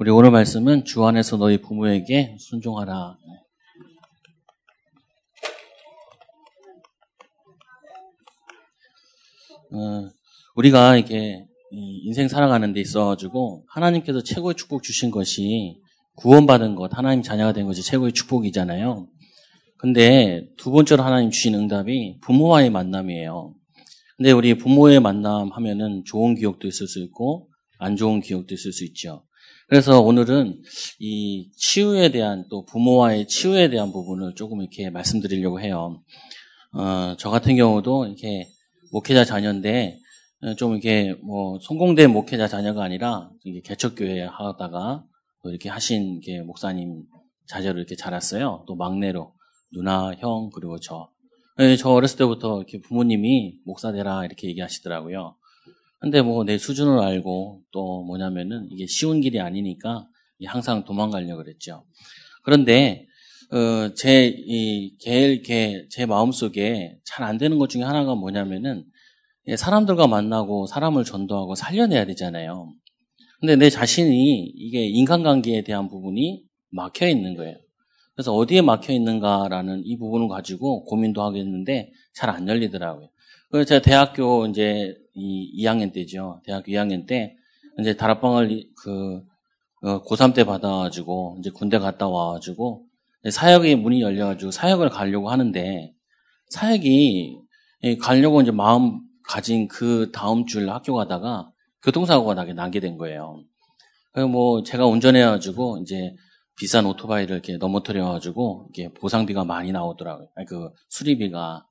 우리 오늘 말씀은 주 안에서 너희 부모에게 순종하라. 어, 우리가 이게 인생 살아가는 데 있어가지고 하나님께서 최고의 축복 주신 것이 구원받은 것, 하나님 자녀가 된 것이 최고의 축복이잖아요. 근데 두 번째로 하나님 주신 응답이 부모와의 만남이에요. 근데 우리 부모의 만남 하면은 좋은 기억도 있을 수 있고 안 좋은 기억도 있을 수 있죠. 그래서 오늘은 이 치유에 대한 또 부모와의 치유에 대한 부분을 조금 이렇게 말씀드리려고 해요. 어, 저 같은 경우도 이렇게 목회자 자녀인데 좀 이렇게 뭐 성공된 목회자 자녀가 아니라 개척교회 하다가 또 이렇게 하신 게 목사님 자녀로 이렇게 자랐어요. 또 막내로 누나, 형 그리고 저. 네, 저 어렸을 때부터 이렇게 부모님이 목사 되라 이렇게 얘기하시더라고요. 근데 뭐 내 수준을 알고 또 뭐냐면은 이게 쉬운 길이 아니니까 항상 도망가려고 그랬죠. 그런데 어, 제, 이, 제일, 제 마음속에 잘 안 되는 것 중에 하나가 뭐냐면은, 사람들과 만나고 사람을 전도하고 살려내야 되잖아요. 근데 내 자신이 이게 인간관계에 대한 부분이 막혀 있는 거예요. 그래서 어디에 막혀 있는가라는 이 부분을 가지고 고민도 하겠는데 잘 안 열리더라고요. 그래서 제가 대학교 이제 이 2학년 때죠. 대학교 2학년 때 이제 다락방을 그 어, 고3 때 받아가지고 이제 군대 갔다 와가지고 사역의 문이 열려가지고 사역을 가려고 하는데 사역이 가려고 이제 마음 가진 그 다음 줄 학교 가다가 교통사고가 나게 나게 된 거예요. 뭐 제가 운전해가지고 이제 비싼 오토바이를 이렇게 넘어뜨려가지고 이게 보상비가 많이 나오더라고요. 그 수리비가.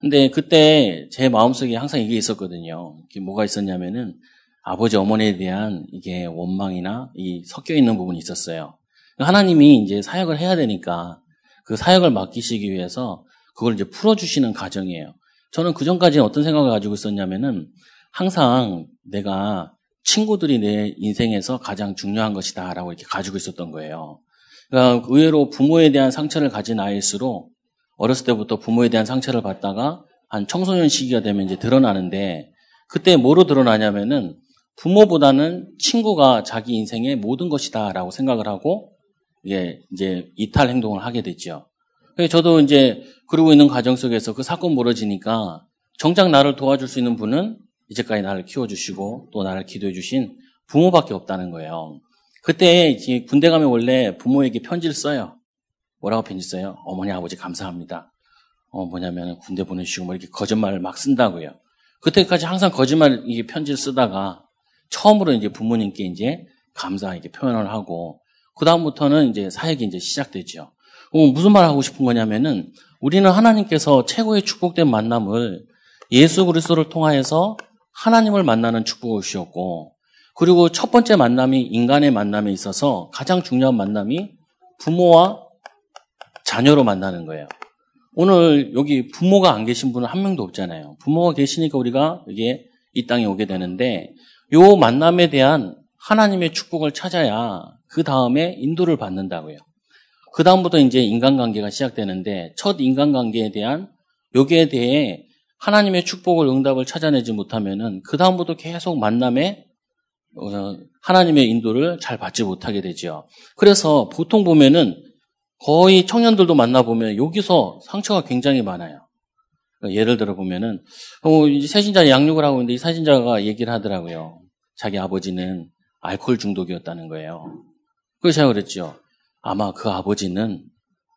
근데 그때 제 마음속에 항상 이게 있었거든요. 이게 뭐가 있었냐면은 아버지 어머니에 대한 이게 원망이나 이 섞여 있는 부분이 있었어요. 하나님이 이제 사역을 해야 되니까 그 사역을 맡기시기 위해서 그걸 이제 풀어주시는 과정이에요. 저는 그 전까지는 어떤 생각을 가지고 있었냐면은 항상 내가 친구들이 내 인생에서 가장 중요한 것이다라고 이렇게 가지고 있었던 거예요. 그러니까 의외로 부모에 대한 상처를 가진 아이일수록 어렸을 때부터 부모에 대한 상처를 받다가 한 청소년 시기가 되면 이제 드러나는데 그때 뭐로 드러나냐면은 부모보다는 친구가 자기 인생의 모든 것이다라고 생각을 하고 예, 이제 이탈 행동을 하게 됐죠. 저도 이제 그러고 있는 과정 속에서 그 사건 벌어지니까 정작 나를 도와줄 수 있는 분은 이제까지 나를 키워주시고 또 나를 기도해 주신 부모밖에 없다는 거예요. 그때 군대 가면 원래 부모에게 편지를 써요. 뭐라고 편지 써요? 어머니, 아버지 감사합니다. 어, 뭐냐면 군대 보내주시고 뭐 이렇게 거짓말을 막 쓴다고요. 그때까지 항상 거짓말 이게 편지를 쓰다가 처음으로 이제 부모님께 이제 감사 이렇게 표현을 하고 그 다음부터는 이제 사역이 이제 시작되죠. 어, 무슨 말 하고 싶은 거냐면은 우리는 하나님께서 최고의 축복된 만남을 예수 그리스도를 통하여서 하나님을 만나는 축복을 주셨고 그리고 첫 번째 만남이 인간의 만남에 있어서 가장 중요한 만남이 부모와 자녀로 만나는 거예요. 오늘 여기 부모가 안 계신 분은 한 명도 없잖아요. 부모가 계시니까 우리가 이게 이 땅에 오게 되는데 요 만남에 대한 하나님의 축복을 찾아야 그 다음에 인도를 받는다고요. 그 다음부터 이제 인간관계가 시작되는데 첫 인간관계에 대한 여기에 대해 하나님의 축복을 응답을 찾아내지 못하면은 그 다음부터 계속 만남에 어, 하나님의 인도를 잘 받지 못하게 되죠. 그래서 보통 보면은 거의 청년들도 만나보면 여기서 상처가 굉장히 많아요. 그러니까 예를 들어 보면은 어, 세신자 양육을 하고 있는데 이 세신자가 얘기를 하더라고요. 자기 아버지는 알코올 중독이었다는 거예요. 그래서 제가 그랬죠. 아마 그 아버지는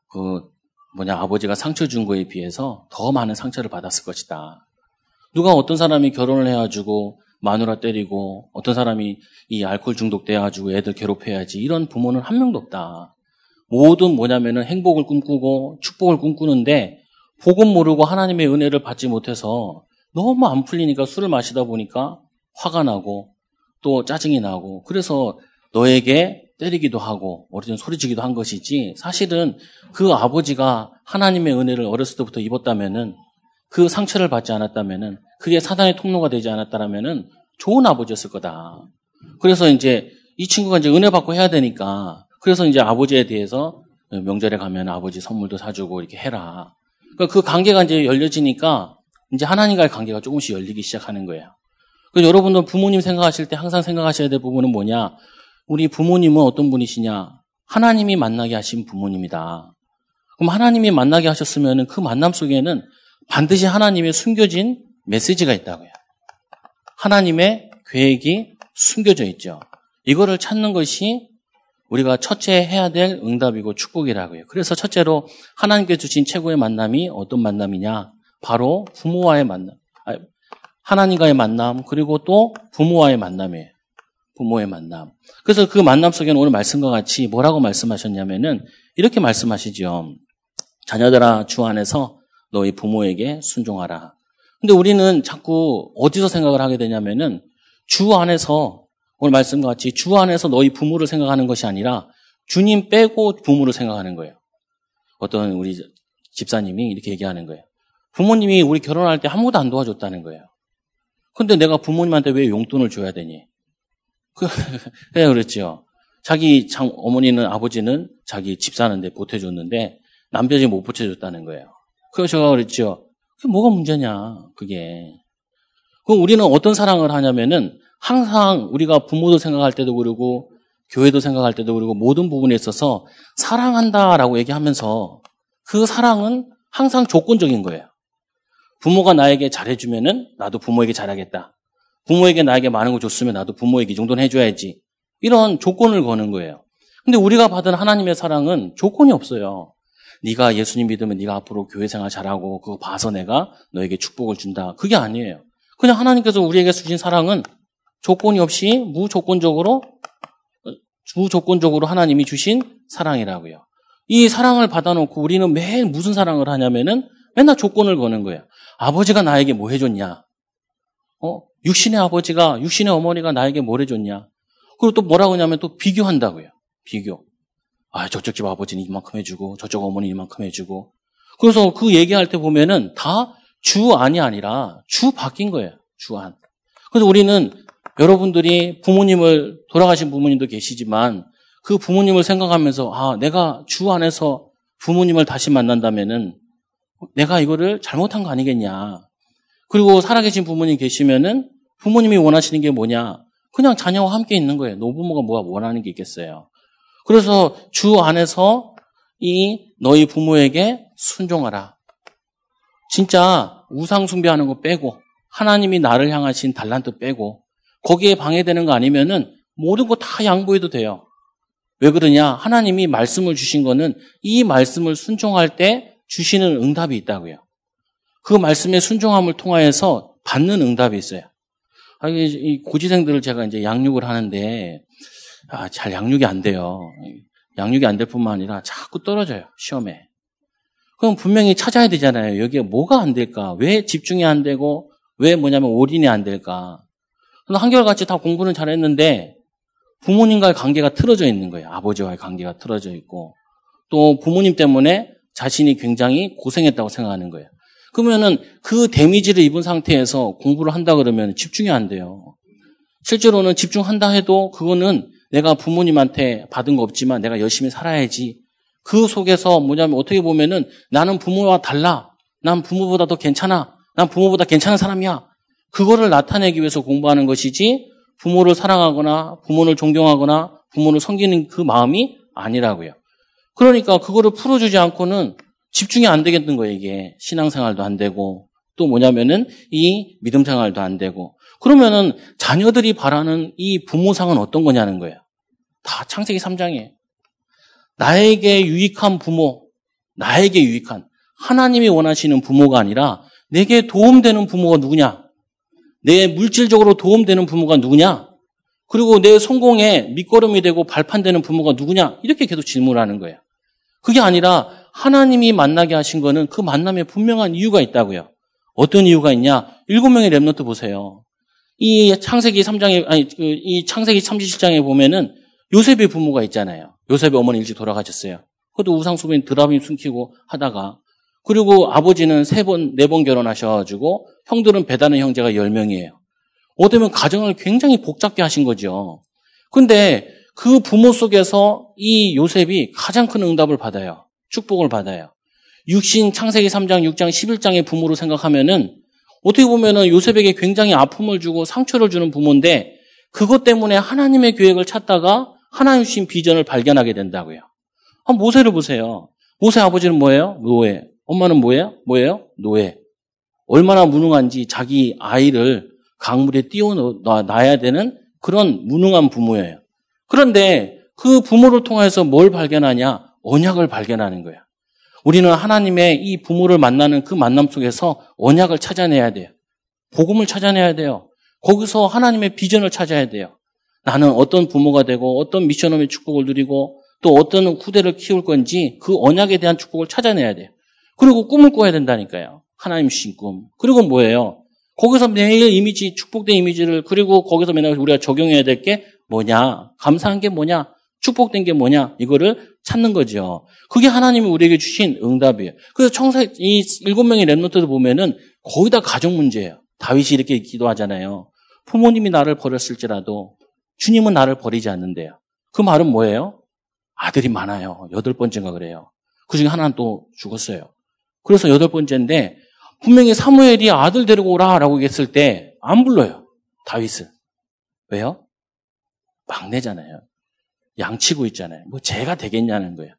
그 뭐냐 아버지가 상처 준 거에 비해서 더 많은 상처를 받았을 것이다. 누가 어떤 사람이 결혼을 해가지고 마누라 때리고 어떤 사람이 이 알코올 중독돼가지고 애들 괴롭혀야지 이런 부모는 한 명도 없다. 모든 뭐냐면은 행복을 꿈꾸고 축복을 꿈꾸는데 복음 모르고 하나님의 은혜를 받지 못해서 너무 안 풀리니까 술을 마시다 보니까 화가 나고 또 짜증이 나고 그래서 너에게 때리기도 하고 어르신 소리치기도 한 것이지 사실은 그 아버지가 하나님의 은혜를 어렸을 때부터 입었다면은 그 상처를 받지 않았다면은 그게 사단의 통로가 되지 않았다면은 좋은 아버지였을 거다. 그래서 이제 이 친구가 이제 은혜 받고 해야 되니까 그래서 이제 아버지에 대해서 명절에 가면 아버지 선물도 사주고 이렇게 해라. 그러니까 그 관계가 이제 열려지니까 이제 하나님과의 관계가 조금씩 열리기 시작하는 거예요. 그래서 여러분들 부모님 생각하실 때 항상 생각하셔야 될 부분은 뭐냐? 우리 부모님은 어떤 분이시냐? 하나님이 만나게 하신 부모님이다. 그럼 하나님이 만나게 하셨으면 그 만남 속에는 반드시 하나님의 숨겨진 메시지가 있다고요. 하나님의 계획이 숨겨져 있죠. 이거를 찾는 것이 우리가 첫째 해야 될 응답이고 축복이라고요. 그래서 첫째로 하나님께 주신 최고의 만남이 어떤 만남이냐? 바로 부모와의 만남. 하나님과의 만남, 그리고 또 부모와의 만남이에요. 부모의 만남. 그래서 그 만남 속에는 오늘 말씀과 같이 뭐라고 말씀하셨냐면은 이렇게 말씀하시죠. 자녀들아, 주 안에서 너희 부모에게 순종하라. 근데 우리는 자꾸 어디서 생각을 하게 되냐면은 주 안에서 오늘 말씀과 같이 주 안에서 너희 부모를 생각하는 것이 아니라 주님 빼고 부모를 생각하는 거예요. 어떤 우리 집사님이 이렇게 얘기하는 거예요. 부모님이 우리 결혼할 때 아무도 안 도와줬다는 거예요. 근데 내가 부모님한테 왜 용돈을 줘야 되니? 그, 그냥 그랬죠. 자기 장, 어머니는 아버지는 자기 집 사는데 보태줬는데 남편이 못 보태줬다는 거예요. 그래서 제가 그랬죠. 그게 뭐가 문제냐, 그게. 그럼 우리는 어떤 사랑을 하냐면은 항상 우리가 부모도 생각할 때도 그러고 교회도 생각할 때도 그러고 모든 부분에 있어서 사랑한다라고 얘기하면서 그 사랑은 항상 조건적인 거예요. 부모가 나에게 잘해주면은 나도 부모에게 잘하겠다. 부모에게 나에게 많은 거 줬으면 나도 부모에게 이 정도는 해줘야지. 이런 조건을 거는 거예요. 근데 우리가 받은 하나님의 사랑은 조건이 없어요. 네가 예수님 믿으면 네가 앞으로 교회 생활 잘하고 그거 봐서 내가 너에게 축복을 준다. 그게 아니에요. 그냥 하나님께서 우리에게 주신 사랑은 조건이 없이 무조건적으로 무조건적으로 하나님이 주신 사랑이라고요. 이 사랑을 받아놓고 우리는 매일 무슨 사랑을 하냐면은 맨날 조건을 거는 거예요. 아버지가 나에게 뭐 해줬냐? 어? 육신의 아버지가, 육신의 어머니가 나에게 뭘 해줬냐? 그리고 또 뭐라고 하냐면 또 비교한다고요. 비교. 아, 저쪽 집 아버지는 이만큼 해주고, 저쪽 어머니 이만큼 해주고. 그래서 그 얘기할 때 보면은 다 주 안이 아니라 주 바뀐 거예요. 주 안. 그래서 우리는 여러분들이 부모님을, 돌아가신 부모님도 계시지만 그 부모님을 생각하면서 아, 내가 주 안에서 부모님을 다시 만난다면은 내가 이거를 잘못한 거 아니겠냐. 그리고 살아계신 부모님 계시면은 부모님이 원하시는 게 뭐냐. 그냥 자녀와 함께 있는 거예요. 노부모가 뭐가 원하는 게 있겠어요. 그래서 주 안에서 이 너희 부모에게 순종하라. 진짜 우상 숭배하는 거 빼고 하나님이 나를 향하신 달란트 빼고 거기에 방해되는 거 아니면은 모든 거 다 양보해도 돼요. 왜 그러냐? 하나님이 말씀을 주신 거는 이 말씀을 순종할 때 주시는 응답이 있다고요. 그 말씀의 순종함을 통하여서 받는 응답이 있어요. 아, 이 고지생들을 제가 이제 양육을 하는데 아, 잘 양육이 안 돼요. 양육이 안 될 뿐만 아니라 자꾸 떨어져요. 시험에. 그럼 분명히 찾아야 되잖아요. 여기에 뭐가 안 될까? 왜 집중이 안 되고 왜 뭐냐면 올인이 안 될까? 한결같이 다 공부는 잘했는데 부모님과의 관계가 틀어져 있는 거예요. 아버지와의 관계가 틀어져 있고 또 부모님 때문에 자신이 굉장히 고생했다고 생각하는 거예요. 그러면은 그 데미지를 입은 상태에서 공부를 한다 그러면 집중이 안 돼요. 실제로는 집중한다 해도 그거는 내가 부모님한테 받은 거 없지만 내가 열심히 살아야지. 그 속에서 뭐냐면 어떻게 보면은 나는 부모와 달라. 난 부모보다 더 괜찮아. 난 부모보다 괜찮은 사람이야. 그거를 나타내기 위해서 공부하는 것이지 부모를 사랑하거나 부모를 존경하거나 부모를 섬기는 그 마음이 아니라고요. 그러니까 그거를 풀어주지 않고는 집중이 안 되겠는 거예요, 이게. 신앙생활도 안 되고, 또 뭐냐면은 이 믿음생활도 안 되고. 그러면은 자녀들이 바라는 이 부모상은 어떤 거냐는 거예요. 다 창세기 3장이에요. 나에게 유익한 부모, 나에게 유익한, 하나님이 원하시는 부모가 아니라 내게 도움되는 부모가 누구냐? 내 물질적으로 도움되는 부모가 누구냐? 그리고 내 성공에 밑거름이 되고 발판되는 부모가 누구냐? 이렇게 계속 질문하는 거예요. 그게 아니라 하나님이 만나게 하신 거는 그 만남에 분명한 이유가 있다고요. 어떤 이유가 있냐? 일곱 명의 랩노트 보세요. 이 창세기 3장에, 아니, 그이 창세기 37장에 보면은 요셉의 부모가 있잖아요. 요셉의 어머니 일찍 돌아가셨어요. 그것도 우상수배인 드라빔 숨기고 하다가 그리고 아버지는 세 번, 네 번 결혼하셔가지고 형들은 배다는 형제가 10명이에요. 어쩌면 가정을 굉장히 복잡게 하신 거죠. 근데 그 부모 속에서 이 요셉이 가장 큰 응답을 받아요. 축복을 받아요. 육신 창세기 3장, 6장, 11장의 부모로 생각하면은 어떻게 보면은 요셉에게 굉장히 아픔을 주고 상처를 주는 부모인데 그것 때문에 하나님의 계획을 찾다가 하나님 주신 비전을 발견하게 된다고요. 한 모세를 보세요. 모세 아버지는 뭐예요? 노예. 엄마는 뭐예요? 뭐예요? 노예. 얼마나 무능한지 자기 아이를 강물에 띄워놔야 되는 그런 무능한 부모예요. 그런데 그 부모를 통해서 뭘 발견하냐? 언약을 발견하는 거야. 우리는 하나님의 이 부모를 만나는 그 만남 속에서 언약을 찾아내야 돼요. 복음을 찾아내야 돼요. 거기서 하나님의 비전을 찾아야 돼요. 나는 어떤 부모가 되고 어떤 미션홈의 축복을 누리고 또 어떤 후대를 키울 건지 그 언약에 대한 축복을 찾아내야 돼요. 그리고 꿈을 꿔야 된다니까요. 하나님 주신 꿈. 그리고 뭐예요? 거기서 매일 이미지, 축복된 이미지를 그리고 거기서 맨날 우리가 적용해야 될 게 뭐냐? 감사한 게 뭐냐? 축복된 게 뭐냐? 이거를 찾는 거죠. 그게 하나님이 우리에게 주신 응답이에요. 그래서 청사, 이 일곱 명의 랩노트도 보면은 거의 다 가정 문제예요. 다윗이 이렇게 기도하잖아요. 부모님이 나를 버렸을지라도 주님은 나를 버리지 않는데요. 그 말은 뭐예요? 아들이 많아요. 여덟 번째가 그래요. 그 중에 하나는 또 죽었어요. 그래서 여덟 번째인데 분명히 사무엘이 아들 데리고 오라라고 했을 때 안 불러요. 다윗은. 왜요? 막내잖아요. 양치고 있잖아요. 뭐 제가 되겠냐는 거예요.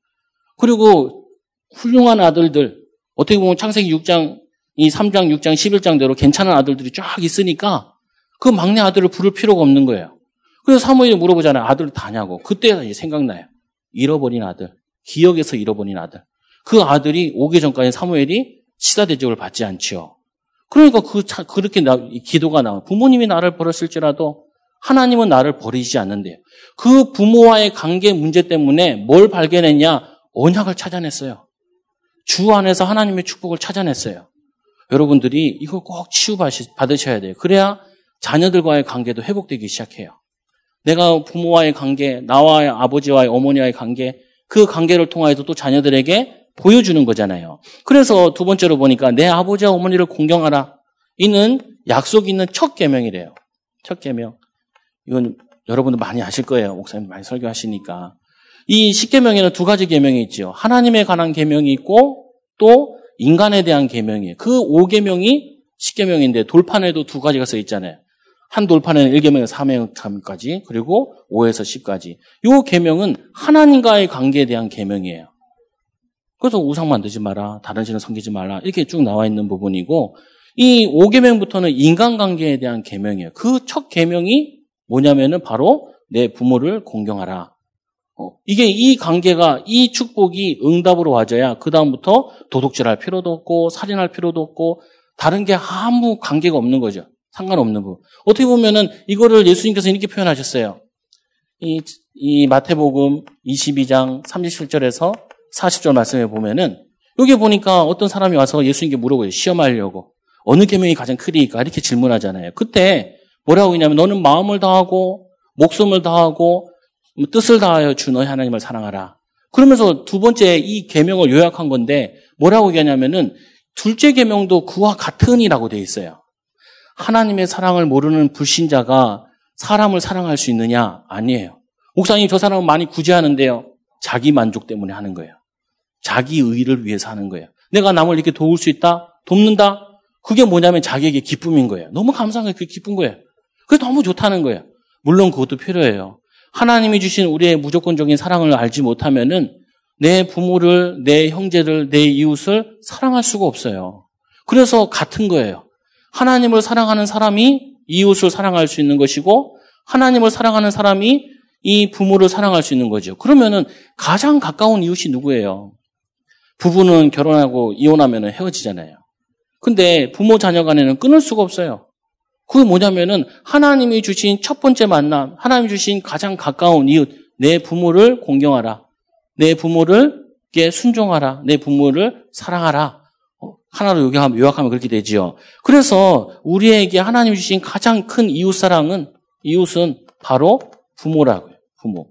그리고 훌륭한 아들들, 어떻게 보면 창세기 6장, 이 3장, 6장, 11장대로 괜찮은 아들들이 쫙 있으니까 그 막내 아들을 부를 필요가 없는 거예요. 그래서 사무엘이 물어보잖아요. 아들 다냐고. 그때 생각나요. 잃어버린 아들. 기억에서 잃어버린 아들. 그 아들이 오기 전까지 사무엘이 시사 대접을 받지 않지요. 그러니까 그 그렇게 나, 기도가 나와. 부모님이 나를 버렸을지라도 하나님은 나를 버리지 않는데요. 그 부모와의 관계 문제 때문에 뭘 발견했냐? 언약을 찾아냈어요. 주 안에서 하나님의 축복을 찾아냈어요. 여러분들이 이걸 꼭 치유받으셔야 돼요. 그래야 자녀들과의 관계도 회복되기 시작해요. 내가 부모와의 관계, 나와의 아버지와의 어머니와의 관계, 그 관계를 통하여서 또 자녀들에게 보여주는 거잖아요. 그래서 두 번째로 보니까 내 아버지와 어머니를 공경하라. 이는 약속 있는 첫 계명이래요. 첫 계명. 이건 여러분도 많이 아실 거예요. 목사님 많이 설교하시니까. 이 십계명에는 두 가지 계명이 있죠. 하나님에 관한 계명이 있고 또 인간에 대한 계명이에요. 그 5계명이 십계명인데 돌판에도 두 가지가 써 있잖아요. 한 돌판에는 1계명에서 3계명까지 그리고 5에서 10까지. 이 계명은 하나님과의 관계에 대한 계명이에요. 그래서 우상 만들지 마라. 다른 신을 섬기지 말라. 이렇게 쭉 나와 있는 부분이고 이 5계명부터는 인간관계에 대한 계명이에요. 그 첫 계명이 뭐냐면은 바로 내 부모를 공경하라. 어, 이게 이 관계가 이 축복이 응답으로 와져야 그 다음부터 도둑질할 필요도 없고 살인할 필요도 없고 다른 게 아무 관계가 없는 거죠. 상관없는 부 어떻게 보면은 이거를 예수님께서 이렇게 표현하셨어요. 이, 이 마태복음 22장 37절에서 40절 말씀에 보면은 여기 보니까 어떤 사람이 와서 예수님께 물어보요 시험하려고. 어느 계명이 가장 크리까? 이렇게 질문하잖아요. 그때 뭐라고 했냐면 너는 마음을 다하고 목숨을 다하고 뭐 뜻을 다하여 주 너희 하나님을 사랑하라. 그러면서 두 번째 이 계명을 요약한 건데 뭐라고 얘기하냐면은 둘째 계명도 그와 같으니라고 되어 있어요. 하나님의 사랑을 모르는 불신자가 사람을 사랑할 수 있느냐? 아니에요. 목사님 저 사람은 많이 구제하는데요. 자기 만족 때문에 하는 거예요. 자기 의를 위해서 하는 거예요. 내가 남을 이렇게 도울 수 있다? 돕는다? 그게 뭐냐면 자기에게 기쁨인 거예요. 너무 감사한. 그게 기쁜 거예요. 그게 너무 좋다는 거예요. 물론 그것도 필요해요. 하나님이 주신 우리의 무조건적인 사랑을 알지 못하면은 내 부모를, 내 형제를, 내 이웃을 사랑할 수가 없어요. 그래서 같은 거예요. 하나님을 사랑하는 사람이 이웃을 사랑할 수 있는 것이고 하나님을 사랑하는 사람이 이 부모를 사랑할 수 있는 거죠. 그러면은 가장 가까운 이웃이 누구예요? 부부는 결혼하고 이혼하면 헤어지잖아요. 근데 부모 자녀 간에는 끊을 수가 없어요. 그게 뭐냐면은 하나님이 주신 첫 번째 만남, 하나님이 주신 가장 가까운 이웃, 내 부모를 공경하라. 내 부모를 순종하라. 내 부모를 사랑하라. 어, 하나로 요약하면, 요약하면 그렇게 되지요. 그래서 우리에게 하나님이 주신 가장 큰 이웃 사랑은 이웃은 바로 부모라고요. 부모.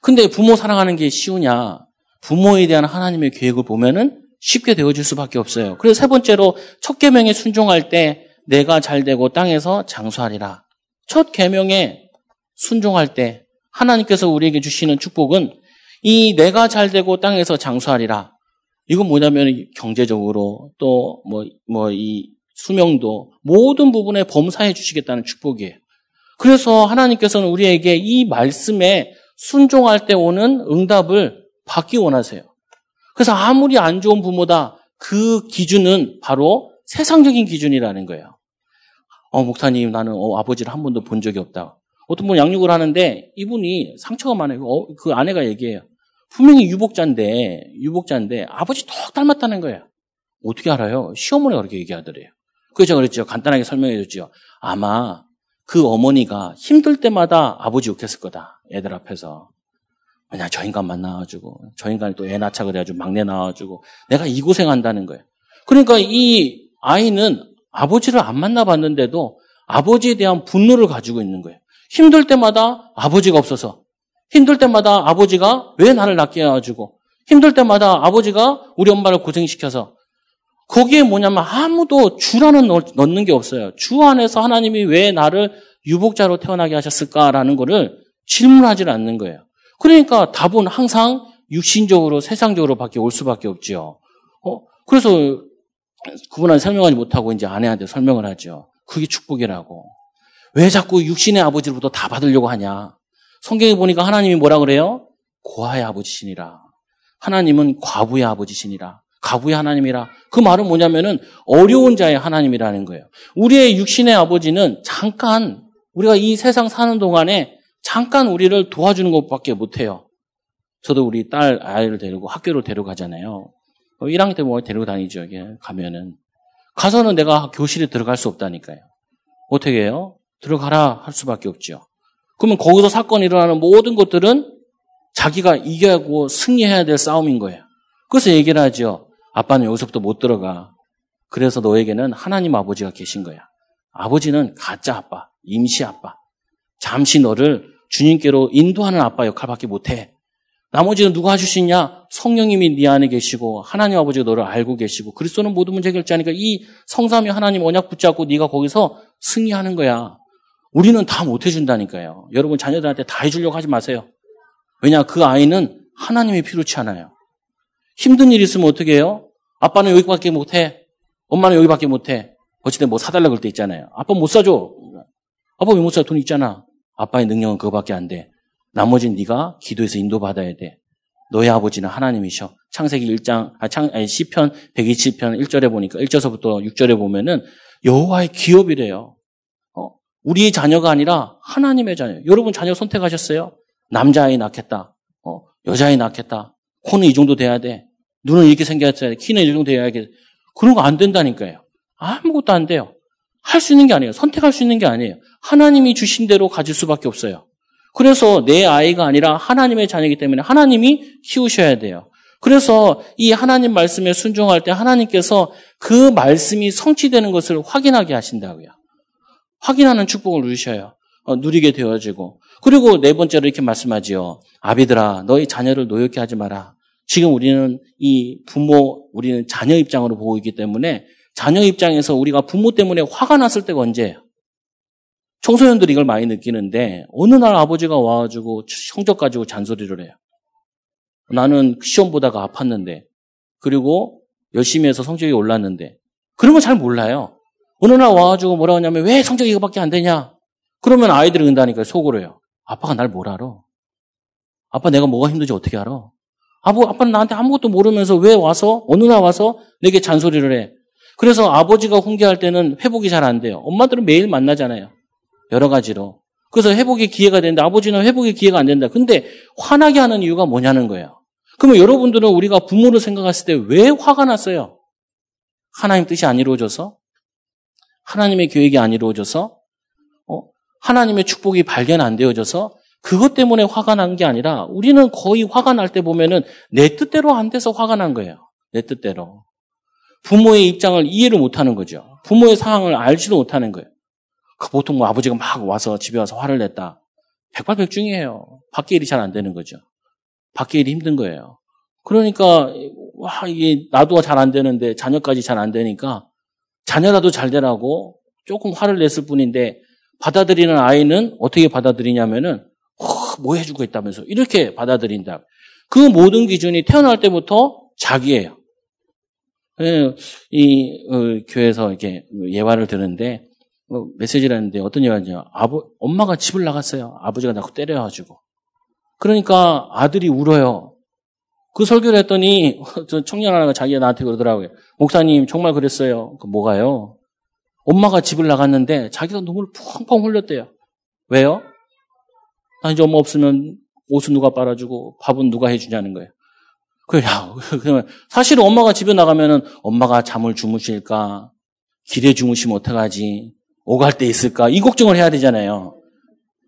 근데 부모 사랑하는 게 쉬우냐? 부모에 대한 하나님의 계획을 보면은 쉽게 되어질 수밖에 없어요. 그래서 세 번째로 첫 계명에 순종할 때 내가 잘 되고 땅에서 장수하리라. 첫 계명에 순종할 때 하나님께서 우리에게 주시는 축복은 이 내가 잘 되고 땅에서 장수하리라. 이건 뭐냐면 경제적으로 또 뭐 뭐 이 수명도 모든 부분에 범사해 주시겠다는 축복이에요. 그래서 하나님께서는 우리에게 이 말씀에 순종할 때 오는 응답을 받기 원하세요. 그래서 아무리 안 좋은 부모다 그 기준은 바로 세상적인 기준이라는 거예요. 어, 목사님, 나는 어, 아버지를 한 번도 본 적이 없다. 어떤 분 양육을 하는데 이분이 상처가 많아요. 어, 그 아내가 얘기해요. 분명히 유복자인데, 유복자인데 아버지 똑 닮았다는 거예요. 어떻게 알아요? 시어머니가 그렇게 얘기하더래요. 그래서 제가 그랬죠. 간단하게 설명해 줬죠. 아마 그 어머니가 힘들 때마다 아버지 욕했을 거다. 애들 앞에서. 왜냐, 저 인간 만나가지고, 저 인간이 또 애 낳자 그래가지고 막내 나와가지고, 내가 이 고생한다는 거예요. 그러니까 이 아이는 아버지를 안 만나봤는데도 아버지에 대한 분노를 가지고 있는 거예요. 힘들 때마다 아버지가 없어서, 힘들 때마다 아버지가 왜 나를 낳게 해가지고, 힘들 때마다 아버지가 우리 엄마를 고생시켜서, 거기에 뭐냐면 아무도 주라는 넣는 게 없어요. 주 안에서 하나님이 왜 나를 유복자로 태어나게 하셨을까라는 거를 질문하지 않는 거예요. 그러니까 답은 항상 육신적으로 세상적으로 밖에 올 수밖에 없지요. 어? 그래서 그분한테 설명하지 못하고 이제 아내한테 설명을 하죠. 그게 축복이라고. 왜 자꾸 육신의 아버지로부터 다 받으려고 하냐? 성경에 보니까 하나님이 뭐라 그래요? 고아의 아버지시니라. 하나님은 과부의 아버지시니라. 가부의 하나님이라. 그 말은 뭐냐면은 어려운 자의 하나님이라는 거예요. 우리의 육신의 아버지는 잠깐 우리가 이 세상 사는 동안에 잠깐 우리를 도와주는 것밖에 못해요. 저도 우리 딸 아이를 데리고 학교를 데려가잖아요. 1학년 어, 때뭐 데리고 다니죠. 이게 가면은 가서는 내가 교실에 들어갈 수 없다니까요. 어떻게 해요? 들어가라 할 수밖에 없죠. 그러면 거기서 사건이 일어나는 모든 것들은 자기가 이겨고 승리해야 될 싸움인 거예요. 그래서 얘기를 하죠. 아빠는 여기서부터 못 들어가. 그래서 너에게는 하나님 아버지가 계신 거야. 아버지는 가짜 아빠, 임시 아빠. 잠시 너를 주님께로 인도하는 아빠 역할밖에 못해. 나머지는 누가 해줄 수 있냐? 성령님이 네 안에 계시고 하나님 아버지가 너를 알고 계시고 그리스도는 모든 문제 결자니까 이 성삼위 하나님 언약 붙잡고 네가 거기서 승리하는 거야. 우리는 다 못 해준다니까요. 여러분 자녀들한테 다 해주려고 하지 마세요. 왜냐 그 아이는 하나님이 필요치 않아요. 힘든 일 있으면 어떻게 해요? 아빠는 여기밖에 못해. 엄마는 여기밖에 못해. 어찌든 뭐 사달라 그럴 때 있잖아요. 아빠 못 사줘. 아빠 왜 못 사? 돈 있잖아. 아빠의 능력은 그거밖에 안 돼. 나머지는 네가 기도해서 인도받아야 돼. 너의 아버지는 하나님이셔. 창세기 1장, 아, 창, 아니, 시편 127편 1절에 보니까, 1절서부터 6절에 보면은 여호와의 기업이래요. 어? 우리의 자녀가 아니라 하나님의 자녀. 여러분 자녀 선택하셨어요? 남자아이 낳겠다. 어? 여자아이 낳겠다. 코는 이 정도 돼야 돼. 눈은 이렇게 생겨야 돼. 키는 이 정도 돼야 돼. 그런 거 안 된다니까요. 아무것도 안 돼요. 할 수 있는 게 아니에요. 선택할 수 있는 게 아니에요. 하나님이 주신 대로 가질 수밖에 없어요. 그래서 내 아이가 아니라 하나님의 자녀이기 때문에 하나님이 키우셔야 돼요. 그래서 이 하나님 말씀에 순종할 때 하나님께서 그 말씀이 성취되는 것을 확인하게 하신다고요. 확인하는 축복을 누리셔요. 어, 누리게 되어지고. 그리고 네 번째로 이렇게 말씀하지요. 아비들아, 너희 자녀를 노엽게 하지 마라. 지금 우리는 이 부모, 우리는 자녀 입장으로 보고 있기 때문에 자녀 입장에서 우리가 부모 때문에 화가 났을 때가 언제예요? 청소년들이 이걸 많이 느끼는데 어느 날 아버지가 와가지고 성적 가지고 잔소리를 해요. 나는 시험 보다가 아팠는데 그리고 열심히 해서 성적이 올랐는데 그런 거 잘 몰라요. 어느 날 와가지고 뭐라 하냐면 왜 성적이 이거밖에 안 되냐? 그러면 아이들이 은다니까 속으로 해요. 아빠가 날 뭘 알아? 아빠 내가 뭐가 힘든지 어떻게 알아? 아버, 아빠는 나한테 아무것도 모르면서 왜 와서, 어느 날 와서 내게 잔소리를 해. 그래서 아버지가 훈계할 때는 회복이 잘 안 돼요. 엄마들은 매일 만나잖아요. 여러 가지로. 그래서 회복의 기회가 되는데 아버지는 회복의 기회가 안 된다. 근데 화나게 하는 이유가 뭐냐는 거예요. 그러면 여러분들은 우리가 부모를 생각했을 때 왜 화가 났어요? 하나님 뜻이 안 이루어져서? 하나님의 계획이 안 이루어져서? 어? 하나님의 축복이 발견 안 되어져서? 그것 때문에 화가 난 게 아니라 우리는 거의 화가 날 때 보면은 내 뜻대로 안 돼서 화가 난 거예요. 내 뜻대로. 부모의 입장을 이해를 못 하는 거죠. 부모의 상황을 알지도 못하는 거예요. 그 보통 뭐 아버지가 막 와서 집에 와서 화를 냈다. 백발백중이에요. 밖에 일이 잘 안 되는 거죠. 밖에 일이 힘든 거예요. 그러니까 와 이게 나도 잘 안 되는데 자녀까지 잘 안 되니까 자녀라도 잘 되라고 조금 화를 냈을 뿐인데 받아들이는 아이는 어떻게 받아들이냐면은 뭐 해주고 있다면서 이렇게 받아들인다. 그 모든 기준이 태어날 때부터 자기예요. 예, 이 어, 교회에서 이렇게 예화를 드는데 어, 메시지를 했는데 어떤 얘기가 냐 아버, 엄마가 집을 나갔어요. 아버지가 자꾸 때려가지고. 그러니까 아들이 울어요. 그 설교를 했더니 저 청년 하나가 자기가 나한테 그러더라고요. 목사님 정말 그랬어요. 그 뭐가요? 엄마가 집을 나갔는데 자기가 눈물 펑펑 흘렸대요. 왜요? 나 이제 엄마 없으면 옷은 누가 빨아주고 밥은 누가 해주냐는 거예요. 그래, 그러면 사실 엄마가 집에 나가면은 엄마가 잠을 주무실까? 길에 주무시면 어떡하지? 오갈 때 있을까? 이 걱정을 해야 되잖아요.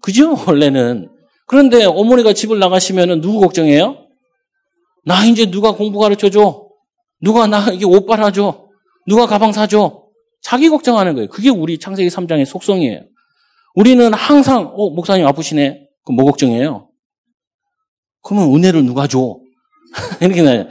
그죠? 원래는. 그런데 어머니가 집을 나가시면은 누구 걱정해요? 나 이제 누가 공부 가르쳐 줘? 누가 나 이게 옷 빨아줘? 누가 가방 사줘? 자기 걱정하는 거예요. 그게 우리 창세기 3장의 속성이에요. 우리는 항상 어 목사님 아프시네. 그럼 뭐 걱정해요? 그러면 은혜를 누가 줘? 이렇게 나요.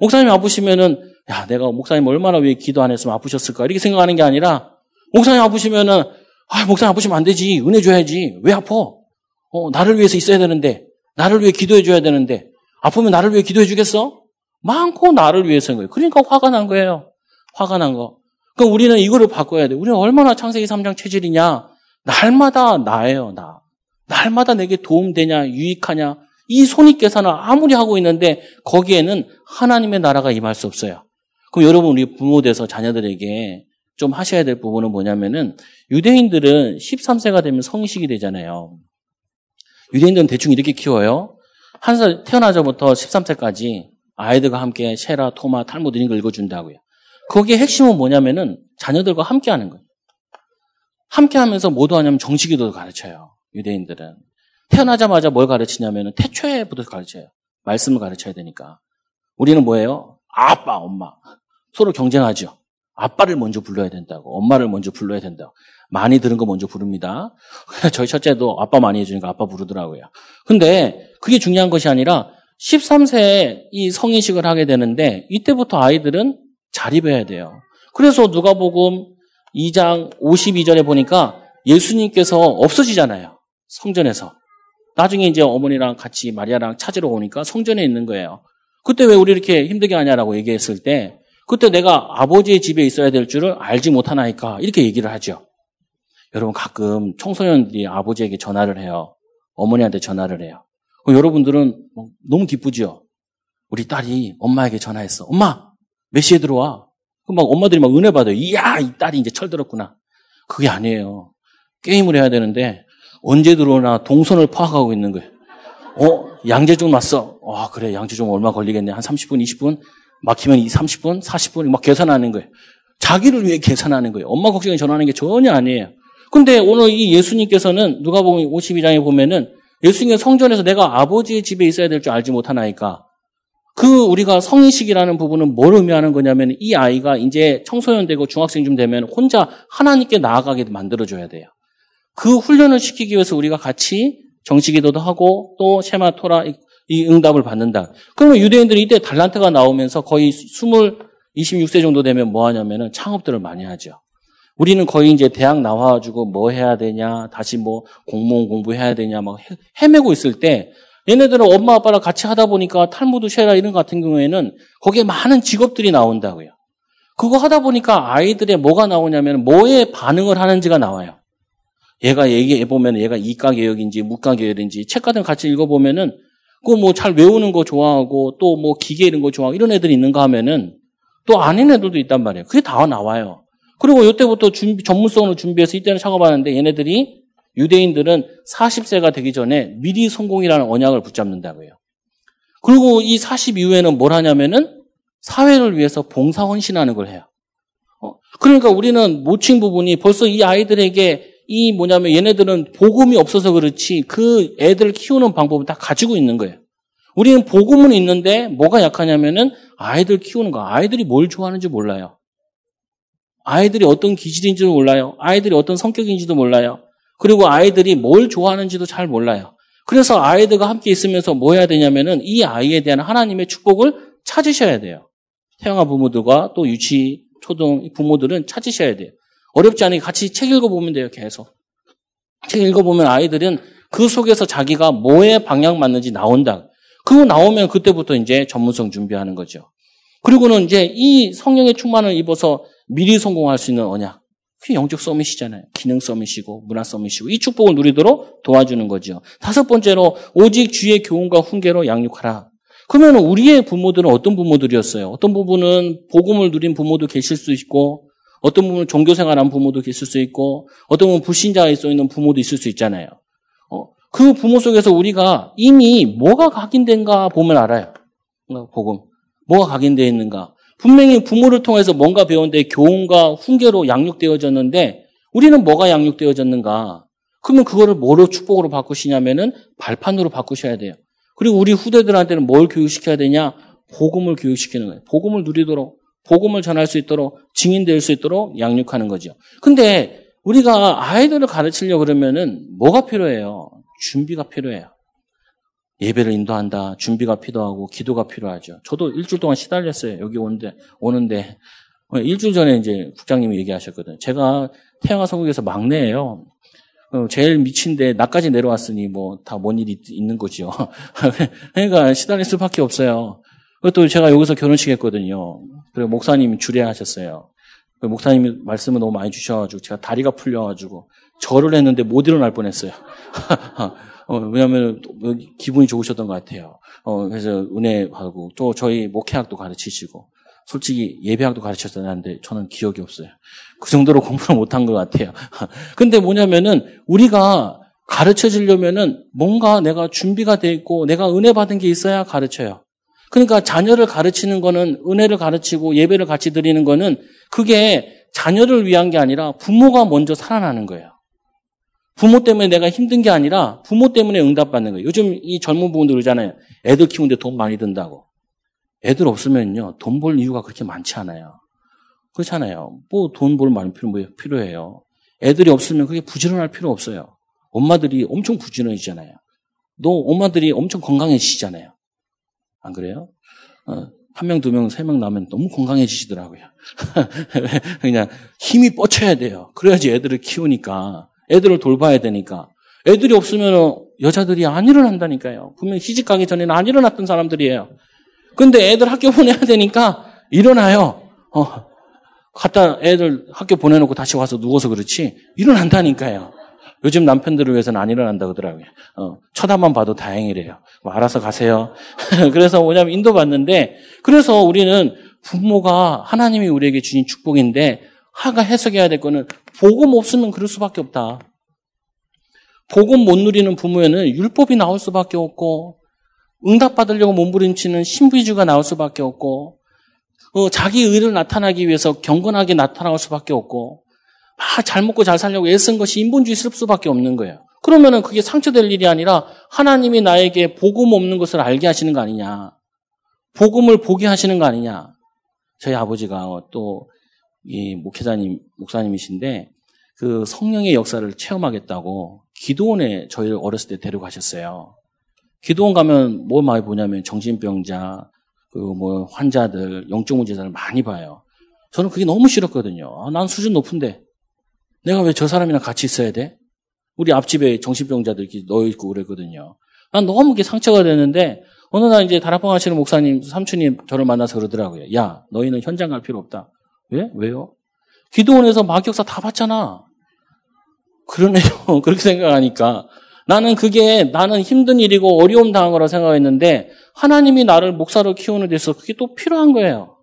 목사님 아프시면은 야 내가 목사님 얼마나 왜 기도 안 했으면 아프셨을까 이렇게 생각하는 게 아니라 목사님 아프시면은 아 목사님 아프시면 안 되지 은혜 줘야지 왜 아파? 어 나를 위해서 있어야 되는데 나를 위해 기도해 줘야 되는데 아프면 나를 위해 기도해 주겠어? 많고 나를 위해서인 거예요. 그러니까 화가 난 거예요. 화가 난 거. 그러니까 우리는 이거를 바꿔야 돼. 우리는 얼마나 창세기 3장 체질이냐? 날마다 나예요, 나. 날마다 내게 도움되냐, 유익하냐. 이 손익계산을 아무리 하고 있는데 거기에는 하나님의 나라가 임할 수 없어요. 그럼 여러분 우리 부모 돼서 자녀들에게 좀 하셔야 될 부분은 뭐냐면은 유대인들은 13세가 되면 성식이 되잖아요. 유대인들은 대충 이렇게 키워요. 한 살 태어나자부터 13세까지 아이들과 함께 쉐라, 토마, 탈무드 이런 걸 읽어준다고요. 거기에 핵심은 뭐냐면은 자녀들과 함께 하는 거예요. 함께 하면서 뭐도 하냐면 정식기도 가르쳐요. 유대인들은. 태어나자마자 뭘 가르치냐면은 태초에부터 가르쳐요. 말씀을 가르쳐야 되니까. 우리는 뭐예요? 아빠, 엄마. 서로 경쟁하죠. 아빠를 먼저 불러야 된다고. 엄마를 먼저 불러야 된다고. 많이 들은 거 먼저 부릅니다. 저희 첫째도 아빠 많이 해주니까 아빠 부르더라고요. 근데 그게 중요한 것이 아니라 13세에 이 성인식을 하게 되는데 이때부터 아이들은 자립해야 돼요. 그래서 누가복음 2장 52절에 보니까 예수님께서 없어지잖아요. 성전에서. 나중에 이제 어머니랑 같이 마리아랑 찾으러 오니까 성전에 있는 거예요. 그때 왜 우리 이렇게 힘들게 하냐라고 얘기했을 때 그때 내가 아버지의 집에 있어야 될 줄을 알지 못하나이까 이렇게 얘기를 하죠. 여러분 가끔 청소년들이 아버지에게 전화를 해요. 어머니한테 전화를 해요. 여러분들은 뭐 너무 기쁘죠? 우리 딸이 엄마에게 전화했어. 엄마, 몇 시에 들어와? 그럼 막 엄마들이 막 은혜 받아요. 이야, 이 딸이 이제 철들었구나. 그게 아니에요. 게임을 해야 되는데 언제 들어오나 동선을 파악하고 있는 거예요. 어, 양재종 왔어. 아, 그래, 양재종 얼마 걸리겠네. 한 30분, 20분? 막히면 30분, 40분? 막 계산하는 거예요. 자기를 위해 계산하는 거예요. 엄마 걱정에 전하는 게 전혀 아니에요. 근데 오늘 이 예수님께서는 누가 보면 52장에 보면은 예수님의 성전에서 내가 아버지의 집에 있어야 될 줄 알지 못하나이까. 그 우리가 성인식이라는 부분은 뭘 의미하는 거냐면 이 아이가 이제 청소년 되고 중학생 좀 되면 혼자 하나님께 나아가게 만들어줘야 돼요. 그 훈련을 시키기 위해서 우리가 같이 정식기도도 하고 또 쉐마 토라 이 응답을 받는다. 그러면 유대인들이 이때 달란트가 나오면서 거의 20, 26세 정도 되면 뭐 하냐면은 창업들을 많이 하죠. 우리는 거의 이제 대학 나와가지고 뭐 해야 되냐, 다시 뭐 공무원 공부해야 되냐, 막 헤매고 있을 때 얘네들은 엄마 아빠랑 같이 하다 보니까 탈무드 쉐라 이런 같은 경우에는 거기에 많은 직업들이 나온다고요. 그거 하다 보니까 아이들의 뭐가 나오냐면 뭐에 반응을 하는지가 나와요. 얘가 얘기해 보면 얘가 이과 개혁인지 무과 개혁인지 책 같은 거 같이 읽어 보면은 그 뭐 잘 외우는 거 좋아하고 또 뭐 기계 이런 거 좋아하고 이런 애들이 있는가 하면은 또 아닌 애들도 있단 말이에요. 그게 다 나와요. 그리고 이때부터 준비, 전문성으로 준비해서 이때는 작업하는데 얘네들이 유대인들은 40세가 되기 전에 미리 성공이라는 언약을 붙잡는다고요. 그리고 이 40 이후에는 뭘 하냐면은 사회를 위해서 봉사 헌신하는 걸 해요. 어, 그러니까 우리는 모친 부분이 벌써 이 아이들에게 이 뭐냐면 얘네들은 복음이 없어서 그렇지 그 애들 키우는 방법을 다 가지고 있는 거예요. 우리는 복음은 있는데 뭐가 약하냐면은 아이들 키우는 거. 아이들이 뭘 좋아하는지 몰라요. 아이들이 어떤 기질인지도 몰라요. 아이들이 어떤 성격인지도 몰라요. 그리고 아이들이 뭘 좋아하는지도 잘 몰라요. 그래서 아이들과 함께 있으면서 뭐 해야 되냐면은 이 아이에 대한 하나님의 축복을 찾으셔야 돼요. 태영아 부모들과 또 유치, 초등 부모들은 찾으셔야 돼요. 어렵지 않으니 같이 책 읽어보면 돼요, 계속. 책 읽어보면 아이들은 그 속에서 자기가 뭐에 방향 맞는지 나온다. 그거 나오면 그때부터 이제 전문성 준비하는 거죠. 그리고는 이제 이 성령의 충만을 입어서 미리 성공할 수 있는 언약. 그게 영적 서밋이잖아요. 기능 서밋이고 문화 서밋이고 이 축복을 누리도록 도와주는 거죠. 다섯 번째로 오직 주의 교훈과 훈계로 양육하라. 그러면 우리의 부모들은 어떤 부모들이었어요? 어떤 부분은 복음을 누린 부모도 계실 수 있고 어떤 부분은 종교생활한 부모도 계실 수 있고 어떤 부분은 불신자에 써 있는 부모도 있을 수 있잖아요. 어, 그 부모 속에서 우리가 이미 뭐가 각인된가 보면 알아요. 복음. 뭐가 각인되어 있는가. 분명히 부모를 통해서 뭔가 배웠는데 교훈과 훈계로 양육되어졌는데 우리는 뭐가 양육되어졌는가? 그러면 그거를 뭐로 축복으로 바꾸시냐면은 발판으로 바꾸셔야 돼요. 그리고 우리 후대들한테는 뭘 교육시켜야 되냐? 복음을 교육시키는 거예요. 복음을 누리도록, 복음을 전할 수 있도록, 증인될 수 있도록 양육하는 거죠. 근데 우리가 아이들을 가르치려고 그러면은 뭐가 필요해요? 준비가 필요해요. 예배를 인도한다. 준비가 필요하고 기도가 필요하죠. 저도 일주일 동안 시달렸어요. 여기 오는데 오는데 어, 일주일 전에 이제 국장님이 얘기하셨거든요. 제가 태양아 성국에서 막내예요. 어, 제일 미친데 나까지 내려왔으니 뭐 다 뭔 일이 있는 거죠. 그러니까 시달릴 수밖에 없어요. 그것도 제가 여기서 결혼식 했거든요. 그리고 목사님이 주례하셨어요. 그 목사님이 말씀을 너무 많이 주셔가지고 제가 다리가 풀려가지고 절을 했는데 못 일어날 뻔했어요. 어, 왜냐하면 기분이 좋으셨던 것 같아요. 어, 그래서 은혜하고 또 저희 목회학도 가르치시고 솔직히 예배학도 가르쳤었는데 저는 기억이 없어요. 그 정도로 공부를 못한 것 같아요. 근데 뭐냐면은 우리가 가르쳐 주려면은 뭔가 내가 준비가 돼 있고 내가 은혜 받은 게 있어야 가르쳐요. 그러니까 자녀를 가르치는 거는 은혜를 가르치고 예배를 같이 드리는 거는 그게 자녀를 위한 게 아니라 부모가 먼저 살아나는 거예요. 부모 때문에 내가 힘든 게 아니라 부모 때문에 응답받는 거예요. 요즘 이 젊은 부분들 그러잖아요. 애들 키우는데 돈 많이 든다고. 애들 없으면요. 돈 벌 이유가 그렇게 많지 않아요. 그렇잖아요. 뭐 돈 벌 많이 필요, 뭐 필요해요. 애들이 없으면 그게 부지런할 필요 없어요. 엄마들이 엄청 부지런해지잖아요. 너 엄마들이 엄청 건강해지시잖아요. 안 그래요? 어, 한 명, 두 명, 세 명 나면 너무 건강해지시더라고요. 그냥 힘이 뻗쳐야 돼요. 그래야지 애들을 키우니까. 애들을 돌봐야 되니까. 애들이 없으면 여자들이 안 일어난다니까요. 분명히 시집 가기 전에는 안 일어났던 사람들이에요. 근데 애들 학교 보내야 되니까 일어나요. 어, 갔다 애들 학교 보내놓고 다시 와서 누워서 그렇지 일어난다니까요. 요즘 남편들을 위해서는 안 일어난다 그러더라고요. 어, 쳐다만 봐도 다행이래요. 뭐 알아서 가세요. 그래서 뭐냐면 인도 받는데 그래서 우리는 부모가 하나님이 우리에게 주신 축복인데 하가 해석해야 될 거는 복음 없으면 그럴 수밖에 없다. 복음 못 누리는 부모에는 율법이 나올 수밖에 없고 응답받으려고 몸부림치는 신부주가 나올 수밖에 없고 어, 자기 의를 나타나기 위해서 경건하게 나타나올 수밖에 없고 막 잘 먹고 잘 살려고 애쓴 것이 인본주의 쓸 수밖에 없는 거예요. 그러면은 그게 상처될 일이 아니라 하나님이 나에게 복음 없는 것을 알게 하시는 거 아니냐. 복음을 보게 하시는 거 아니냐. 저희 아버지가 또 이 목회자님, 목사님이신데 그 성령의 역사를 체험하겠다고 기도원에 저희를 어렸을 때 데려가셨어요. 기도원 가면 뭐 많이 보냐면 정신병자, 그 뭐 환자들, 영적 문제자를 많이 봐요. 저는 그게 너무 싫었거든요. 아, 난 수준 높은데 내가 왜 저 사람이랑 같이 있어야 돼? 우리 앞집에 정신병자들 이렇게 넣어 있고 그랬거든요. 난 너무 그게 상처가 되는데 어느 날 이제 다락방 하시는 목사님 삼촌이 저를 만나서 그러더라고요. 야, 너희는 현장 갈 필요 없다. 왜? 왜요? 기도원에서 마격사 다 봤잖아. 그러네요. 그렇게 생각하니까. 나는 그게 나는 힘든 일이고 어려움 당한 거라 생각했는데 하나님이 나를 목사로 키우는 데서 그게 또 필요한 거예요.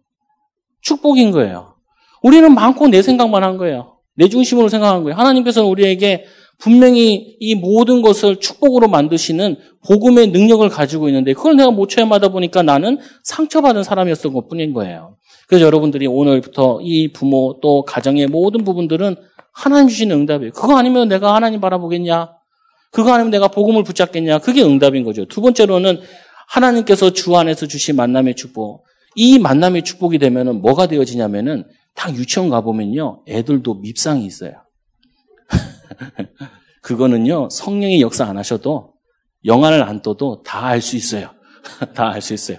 축복인 거예요. 우리는 많고 내 생각만 한 거예요. 내 중심으로 생각한 거예요. 하나님께서는 우리에게 분명히 이 모든 것을 축복으로 만드시는 복음의 능력을 가지고 있는데 그걸 내가 못 체험하다 보니까 나는 상처받은 사람이었던 것 뿐인 거예요. 그래서 여러분들이 오늘부터 이 부모 또 가정의 모든 부분들은 하나님 주신 응답이에요. 그거 아니면 내가 하나님 바라보겠냐? 그거 아니면 내가 복음을 붙잡겠냐? 그게 응답인 거죠. 두 번째로는 하나님께서 주 안에서 주신 만남의 축복. 이 만남의 축복이 되면은 뭐가 되어지냐면은 딱 유치원 가보면요. 애들도 밉상이 있어요. 그거는요. 성령의 역사 안 하셔도 영화를 안 떠도 다 알 수 있어요. 다 알 수 있어요.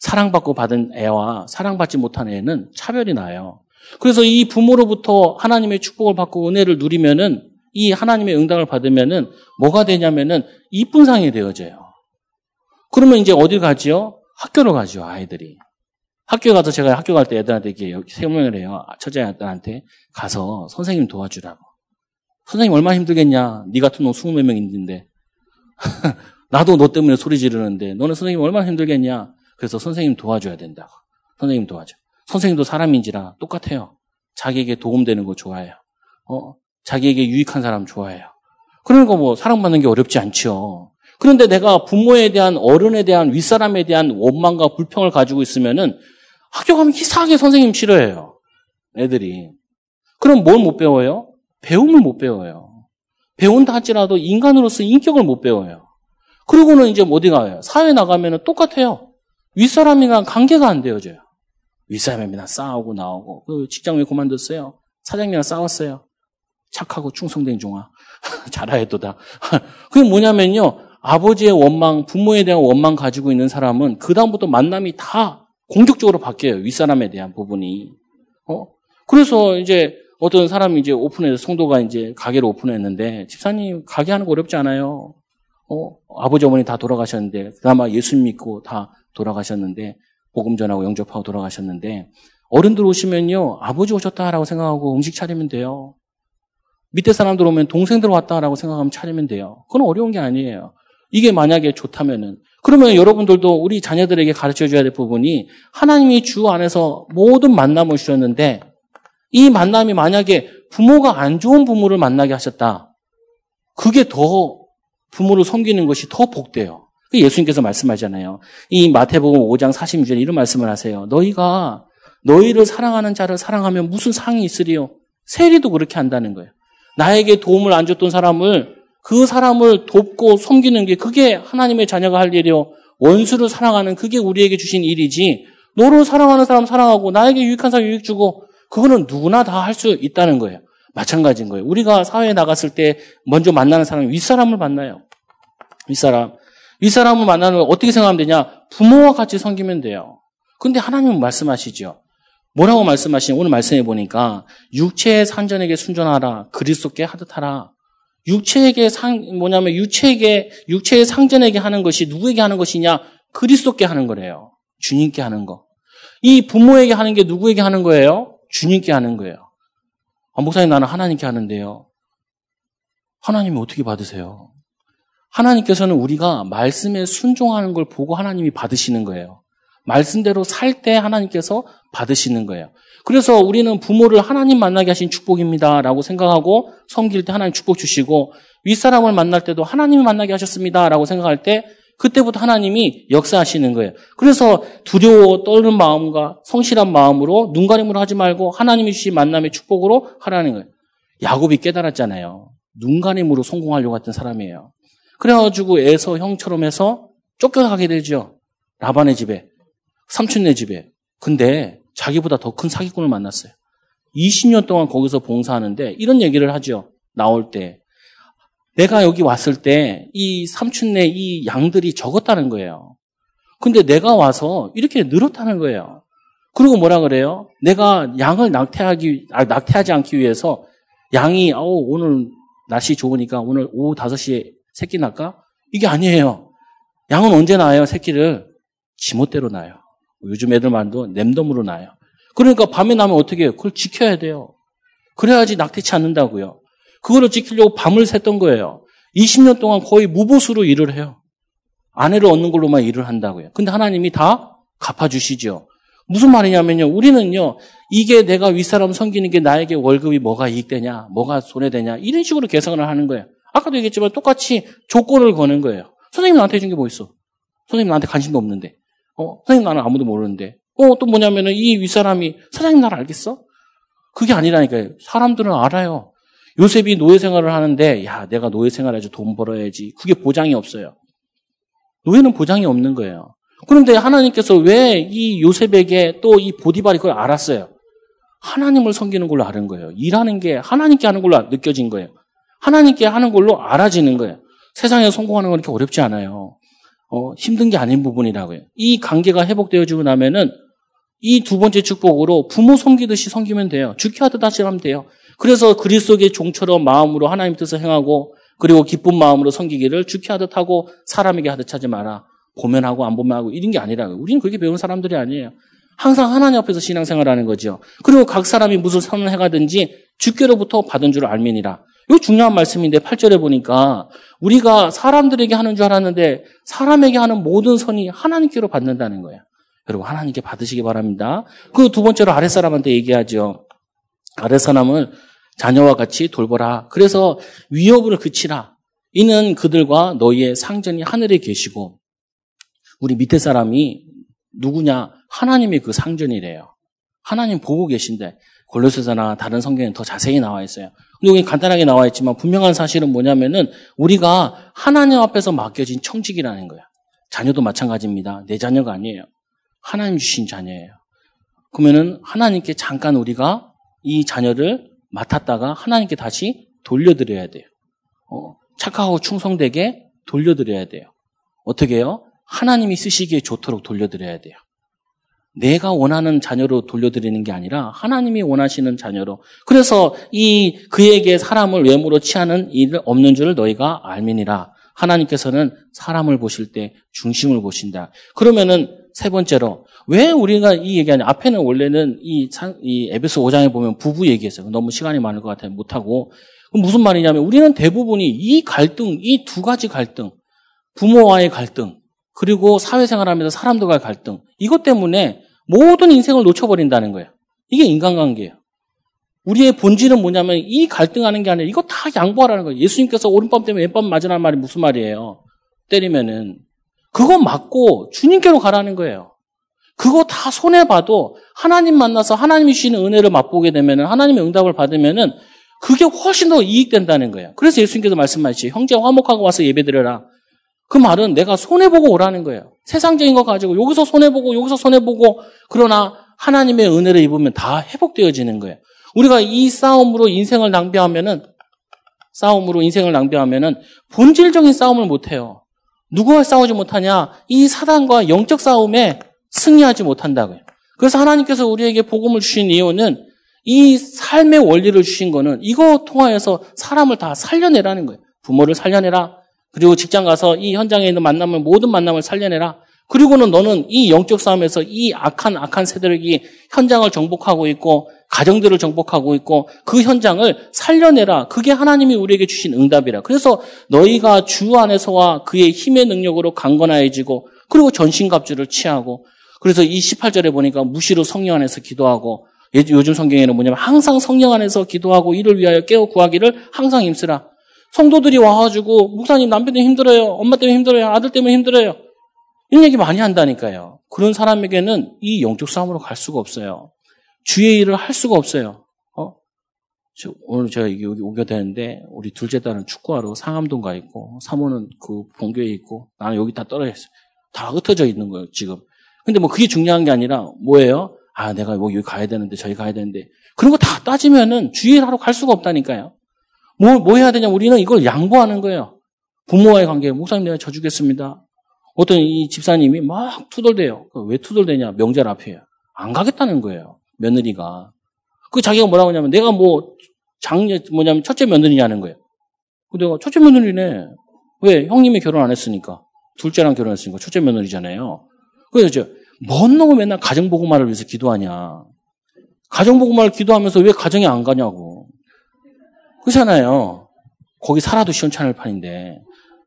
사랑받고 받은 애와 사랑받지 못한 애는 차별이 나요. 그래서 이 부모로부터 하나님의 축복을 받고 은혜를 누리면은 이 하나님의 응답을 받으면은 뭐가 되냐면은 이쁜 상이 되어져요. 그러면 이제 어딜 가지요? 학교로 가죠, 아이들이. 학교 가서 제가 학교 갈 때 애들한테 이렇게 설명을 해요. 처제 애들한테 가서 선생님 도와주라고. 선생님 얼마나 힘들겠냐. 네 같은 놈 20몇 명 있는데. 나도 너 때문에 소리 지르는데 너는 선생님 얼마나 힘들겠냐. 그래서 선생님 도와줘야 된다고. 선생님 도와줘. 선생님도 사람인지라 똑같아요. 자기에게 도움되는 거 좋아해요. 어, 자기에게 유익한 사람 좋아해요. 그러니까 뭐 사랑받는 게 어렵지 않죠. 그런데 내가 부모에 대한 어른에 대한 윗사람에 대한 원망과 불평을 가지고 있으면은 학교 가면 이상하게 선생님 싫어해요. 애들이. 그럼 뭘 못 배워요? 배움을 못 배워요. 배운다 할지라도 인간으로서 인격을 못 배워요. 그리고는 이제 어디 가요? 사회 나가면 똑같아요. 윗사람이랑 관계가 안 되어져요. 윗사람이랑 싸우고 나오고, 그 직장 왜 그만뒀어요? 사장님이랑 싸웠어요. 착하고 충성된 종아. 잘하였도다. 그게 뭐냐면요. 아버지의 원망, 부모에 대한 원망 가지고 있는 사람은 그다음부터 만남이 다 공격적으로 바뀌어요. 윗사람에 대한 부분이. 어? 그래서 이제 어떤 사람이 이제 오픈해서 성도가 이제 가게를 오픈했는데 집사님 가게 하는 거 어렵지 않아요. 어? 아버지 어머니 다 돌아가셨는데 그나마 예수 믿고 다 돌아가셨는데 복음 전하고 영접하고 돌아가셨는데 어른들 오시면요 아버지 오셨다라고 생각하고 음식 차리면 돼요. 밑에 사람들 오면 동생들 왔다라고 생각하면 차리면 돼요. 그건 어려운 게 아니에요. 이게 만약에 좋다면은 그러면 여러분들도 우리 자녀들에게 가르쳐 줘야 될 부분이 하나님이 주 안에서 모든 만남을 주셨는데 이 만남이 만약에 부모가 안 좋은 부모를 만나게 하셨다. 그게 더 부모를 섬기는 것이 더 복돼요. 그 예수님께서 말씀하잖아요. 이 마태복음 5장 46절에 이런 말씀을 하세요. 너희가 너희를 사랑하는 자를 사랑하면 무슨 상이 있으리요? 세리도 그렇게 한다는 거예요. 나에게 도움을 안 줬던 사람을 그 사람을 돕고 섬기는 게 그게 하나님의 자녀가 할 일이요. 원수를 사랑하는 그게 우리에게 주신 일이지. 너를 사랑하는 사람 사랑하고 나에게 유익한 사람 유익 주고 그거는 누구나 다 할 수 있다는 거예요. 마찬가지인 거예요. 우리가 사회에 나갔을 때 먼저 만나는 사람이 윗사람을 만나요. 윗사람. 윗사람을 만나는 어떻게 생각하면 되냐? 부모와 같이 섬기면 돼요. 근데 하나님은 말씀하시죠. 뭐라고 말씀하시냐? 오늘 말씀해 보니까 육체의 산전에게 순전하라. 그리스도께 하듯하라. 육체에게 상 뭐냐면 육체에게 육체의 상전에게 하는 것이 누구에게 하는 것이냐? 그리스도께 하는 거래요. 주님께 하는 거. 이 부모에게 하는 게 누구에게 하는 거예요? 주님께 하는 거예요. 아, 목사님 나는 하나님께 하는데요. 하나님이 어떻게 받으세요? 하나님께서는 우리가 말씀에 순종하는 걸 보고 하나님이 받으시는 거예요. 말씀대로 살 때 하나님께서 받으시는 거예요. 그래서 우리는 부모를 하나님 만나게 하신 축복입니다라고 생각하고 섬길 때 하나님 축복 주시고 윗사람을 만날 때도 하나님이 만나게 하셨습니다라고 생각할 때 그때부터 하나님이 역사하시는 거예요. 그래서 두려워 떨는 마음과 성실한 마음으로 눈가림으로 하지 말고 하나님이 주신 만남의 축복으로 하라는 거예요. 야곱이 깨달았잖아요. 눈가림으로 성공하려고 했던 사람이에요. 그래가지고 에서 형처럼 해서 쫓겨가게 되죠. 라반의 집에, 삼촌네 집에. 근데 자기보다 더 큰 사기꾼을 만났어요. 20년 동안 거기서 봉사하는데 이런 얘기를 하죠. 나올 때. 내가 여기 왔을 때 이 삼촌네 이 양들이 적었다는 거예요. 근데 내가 와서 이렇게 늘었다는 거예요. 그리고 뭐라 그래요? 내가 양을 낙태하기, 아, 낙태하지 않기 위해서 양이, 어 오늘 날씨 좋으니까 오늘 오후 5시에 새끼 날까? 이게 아니에요. 양은 언제 낳아요, 새끼를? 지멋대로 낳아요. 요즘 애들 말도 냄덤으로 낳아요. 그러니까 밤에 나면 어떻게 해요? 그걸 지켜야 돼요. 그래야지 낙태치 않는다고요. 그거를 지키려고 밤을 샜던 거예요. 20년 동안 거의 무보수로 일을 해요. 아내를 얻는 걸로만 일을 한다고요. 근데 하나님이 다 갚아주시죠. 무슨 말이냐면요. 우리는요, 이게 내가 윗사람 섬기는 게 나에게 월급이 뭐가 이익되냐, 뭐가 손해되냐, 이런 식으로 계산을 하는 거예요. 아까도 얘기했지만 똑같이 조건을 거는 거예요. 선생님 나한테 해준 게 뭐 있어? 선생님 나한테 관심도 없는데. 어, 선생님 나는 아무도 모르는데. 어, 또 뭐냐면은 이 윗사람이 사장님 나를 알겠어? 그게 아니라니까요. 사람들은 알아요. 요셉이 노예 생활을 하는데 야 내가 노예 생활해서 돈 벌어야지 그게 보장이 없어요. 노예는 보장이 없는 거예요. 그런데 하나님께서 왜 이 요셉에게 또 이 보디발이 그걸 알았어요? 하나님을 섬기는 걸로 아는 거예요. 일하는 게 하나님께 하는 걸로 느껴진 거예요. 하나님께 하는 걸로 알아지는 거예요. 세상에 성공하는 건 그렇게 어렵지 않아요. 어, 힘든 게 아닌 부분이라고요. 이 관계가 회복되어지고 나면은 이 두 번째 축복으로 부모 섬기듯이 섬기면 돼요. 죽게 하듯 하시면 돼요. 그래서 그리스도의 종처럼 마음으로 하나님 뜻을 행하고 그리고 기쁜 마음으로 섬기기를 주게 하듯 하고 사람에게 하듯 하지 마라. 보면 하고 안 보면 하고 이런 게 아니라 우리는 그렇게 배운 사람들이 아니에요. 항상 하나님 앞에서 신앙생활하는 거죠. 그리고 각 사람이 무슨 선을 해가든지 주께로부터 받은 줄 알면이라. 이거 중요한 말씀인데 8절에 보니까 우리가 사람들에게 하는 줄 알았는데 사람에게 하는 모든 선이 하나님께로 받는다는 거예요. 여러분 하나님께 받으시기 바랍니다. 그 두 번째로 아랫사람한테 얘기하죠. 아랫사람을 자녀와 같이 돌보라. 그래서 위협을 그치라. 이는 그들과 너희의 상전이 하늘에 계시고 우리 밑에 사람이 누구냐? 하나님이 그 상전이래요. 하나님 보고 계신데 골로새서나 다른 성경에 더 자세히 나와 있어요. 근데 여기 간단하게 나와 있지만 분명한 사실은 뭐냐면은 우리가 하나님 앞에서 맡겨진 청직이라는 거야. 자녀도 마찬가지입니다. 내 자녀가 아니에요. 하나님 주신 자녀예요. 그러면은 하나님께 잠깐 우리가 이 자녀를 맡았다가 하나님께 다시 돌려드려야 돼요. 어, 착하고 충성되게 돌려드려야 돼요. 어떻게 해요? 하나님이 쓰시기에 좋도록 돌려드려야 돼요. 내가 원하는 자녀로 돌려드리는 게 아니라 하나님이 원하시는 자녀로. 그래서 이 그에게 사람을 외모로 취하는 일 없는 줄을 너희가 알미니라. 하나님께서는 사람을 보실 때 중심을 보신다. 그러면은 세 번째로 왜 우리가 이 얘기하냐? 앞에는 원래는 이, 이 에베소 5장에 보면 부부 얘기했어요. 너무 시간이 많을 것 같아요. 못하고. 무슨 말이냐면 우리는 대부분이 이 갈등, 이 두 가지 갈등, 부모와의 갈등, 그리고 사회생활하면서 사람들과의 갈등, 이것 때문에 모든 인생을 놓쳐버린다는 거예요. 이게 인간관계예요. 우리의 본질은 뭐냐면 이 갈등하는 게 아니라 이거 다 양보하라는 거예요. 예수님께서 오른밤 때문에 왼밤 맞으라는 말이 무슨 말이에요? 때리면은 그거 맞고 주님께로 가라는 거예요. 그거 다 손해 봐도 하나님 만나서 하나님이 주시는 은혜를 맛보게 되면 하나님의 응답을 받으면은 그게 훨씬 더 이익된다는 거예요. 그래서 예수님께서 말씀하시죠. 형제 화목하고 와서 예배드려라. 그 말은 내가 손해보고 오라는 거예요. 세상적인 거 가지고 여기서 손해보고 여기서 손해보고 그러나 하나님의 은혜를 입으면 다 회복되어지는 거예요. 우리가 이 싸움으로 인생을 낭비하면은 싸움으로 인생을 낭비하면은 본질적인 싸움을 못 해요. 누구와 싸우지 못하냐? 이 사단과 영적 싸움에 승리하지 못한다고요. 그래서 하나님께서 우리에게 복음을 주신 이유는 이 삶의 원리를 주신 거는 이거 통하여서 사람을 다 살려내라는 거예요. 부모를 살려내라. 그리고 직장 가서 이 현장에 있는 만남을 모든 만남을 살려내라. 그리고는 너는 이 영적 싸움에서 이 악한 악한 세력이 현장을 정복하고 있고 가정들을 정복하고 있고 그 현장을 살려내라. 그게 하나님이 우리에게 주신 응답이라. 그래서 너희가 주 안에서와 그의 힘의 능력으로 강건하여지고 그리고 전신갑주를 취하고 그래서 이 18절에 보니까 무시로 성령 안에서 기도하고 요즘 성경에는 뭐냐면 항상 성령 안에서 기도하고 이를 위하여 깨어 구하기를 항상 힘쓰라. 성도들이 와가지고 목사님 남편 때문에 힘들어요. 엄마 때문에 힘들어요. 아들 때문에 힘들어요. 이런 얘기 많이 한다니까요. 그런 사람에게는 이 영적 싸움으로 갈 수가 없어요. 주의 일을 할 수가 없어요. 어? 오늘 제가 여기 오게 되는데 우리 둘째 딸은 축구하러 상암동 가 있고 사모는 그 본교에 있고 나는 여기 다 떨어져 있어요. 다 흩어져 있는 거예요 지금. 근데 뭐 그게 중요한 게 아니라 뭐예요? 아 내가 뭐 여기 가야 되는데 저기 가야 되는데 그런 거 다 따지면은 주의 일 하러 갈 수가 없다니까요. 뭐, 뭐 해야 되냐? 우리는 이걸 양보하는 거예요. 부모와의 관계. 목사님 내가 져주겠습니다. 어떤 이 집사님이 막 투덜대요. 왜 투덜대냐? 명절 앞이에요. 안 가겠다는 거예요. 며느리가. 그 자기가 뭐라고 하냐면 내가 뭐 장녀 뭐냐면 첫째 며느리냐는 거예요. 그 내가 첫째 며느리네. 왜? 형님이 결혼 안 했으니까. 둘째랑 결혼했으니까 첫째 며느리잖아요. 그래서 뭔 놈은 맨날 가정보고말을 위해서 기도하냐. 가정보고말 기도하면서 왜 가정에 안 가냐고. 그렇잖아요. 거기 살아도 시원찮을 판인데.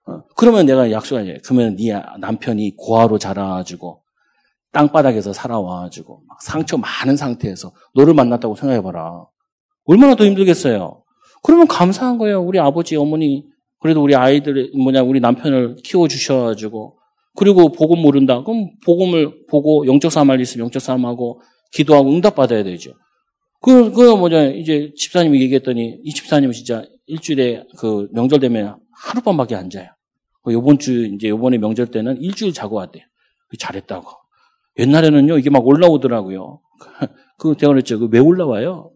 어, 그러면 내가 약속하지. 그러면 네 남편이 고아로 자라가지고 땅바닥에서 살아와가지고 막 상처 많은 상태에서 너를 만났다고 생각해봐라. 얼마나 더 힘들겠어요. 그러면 감사한 거예요. 우리 아버지, 어머니, 그래도 우리 아이들, 뭐냐, 우리 남편을 키워주셔가지고. 그리고 복음 모른다. 그럼 복음을 보고 영적 싸움할 있으면 영적 싸움하고 기도하고 응답받아야 되죠. 그, 그 뭐냐, 이제 집사님이 얘기했더니 이 집사님은 진짜 일주일에 그 명절 되면 하룻밤밖에 안 자요. 그 요번 주, 이제 요번에 명절 때는 일주일 자고 왔대요. 잘했다고. 옛날에는요, 이게 막 올라오더라고요. 그, 제가 그랬죠. 그왜 올라와요?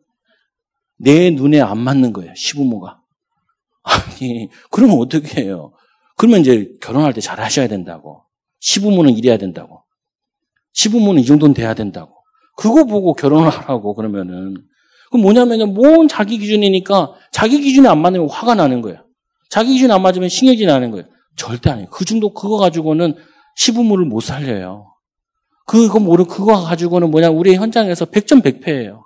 내 눈에 안 맞는 거예요, 시부모가. 아니, 그러면 어떻게 해요? 그러면 이제 결혼할 때 잘 하셔야 된다고. 시부모는 이래야 된다고. 시부모는 이 정도는 돼야 된다고. 그거 보고 결혼을 하라고 그러면은. 그 뭐냐면은 뭔 자기 기준이니까 자기 기준이 안 맞으면 화가 나는 거예요. 자기 기준이 안 맞으면 신경이 나는 거예요. 절대 아니에요. 그 정도 그거 가지고는 시부모를 못 살려요. 그거 모르 그거 가지고는 뭐냐 우리 현장에서 백전백패예요.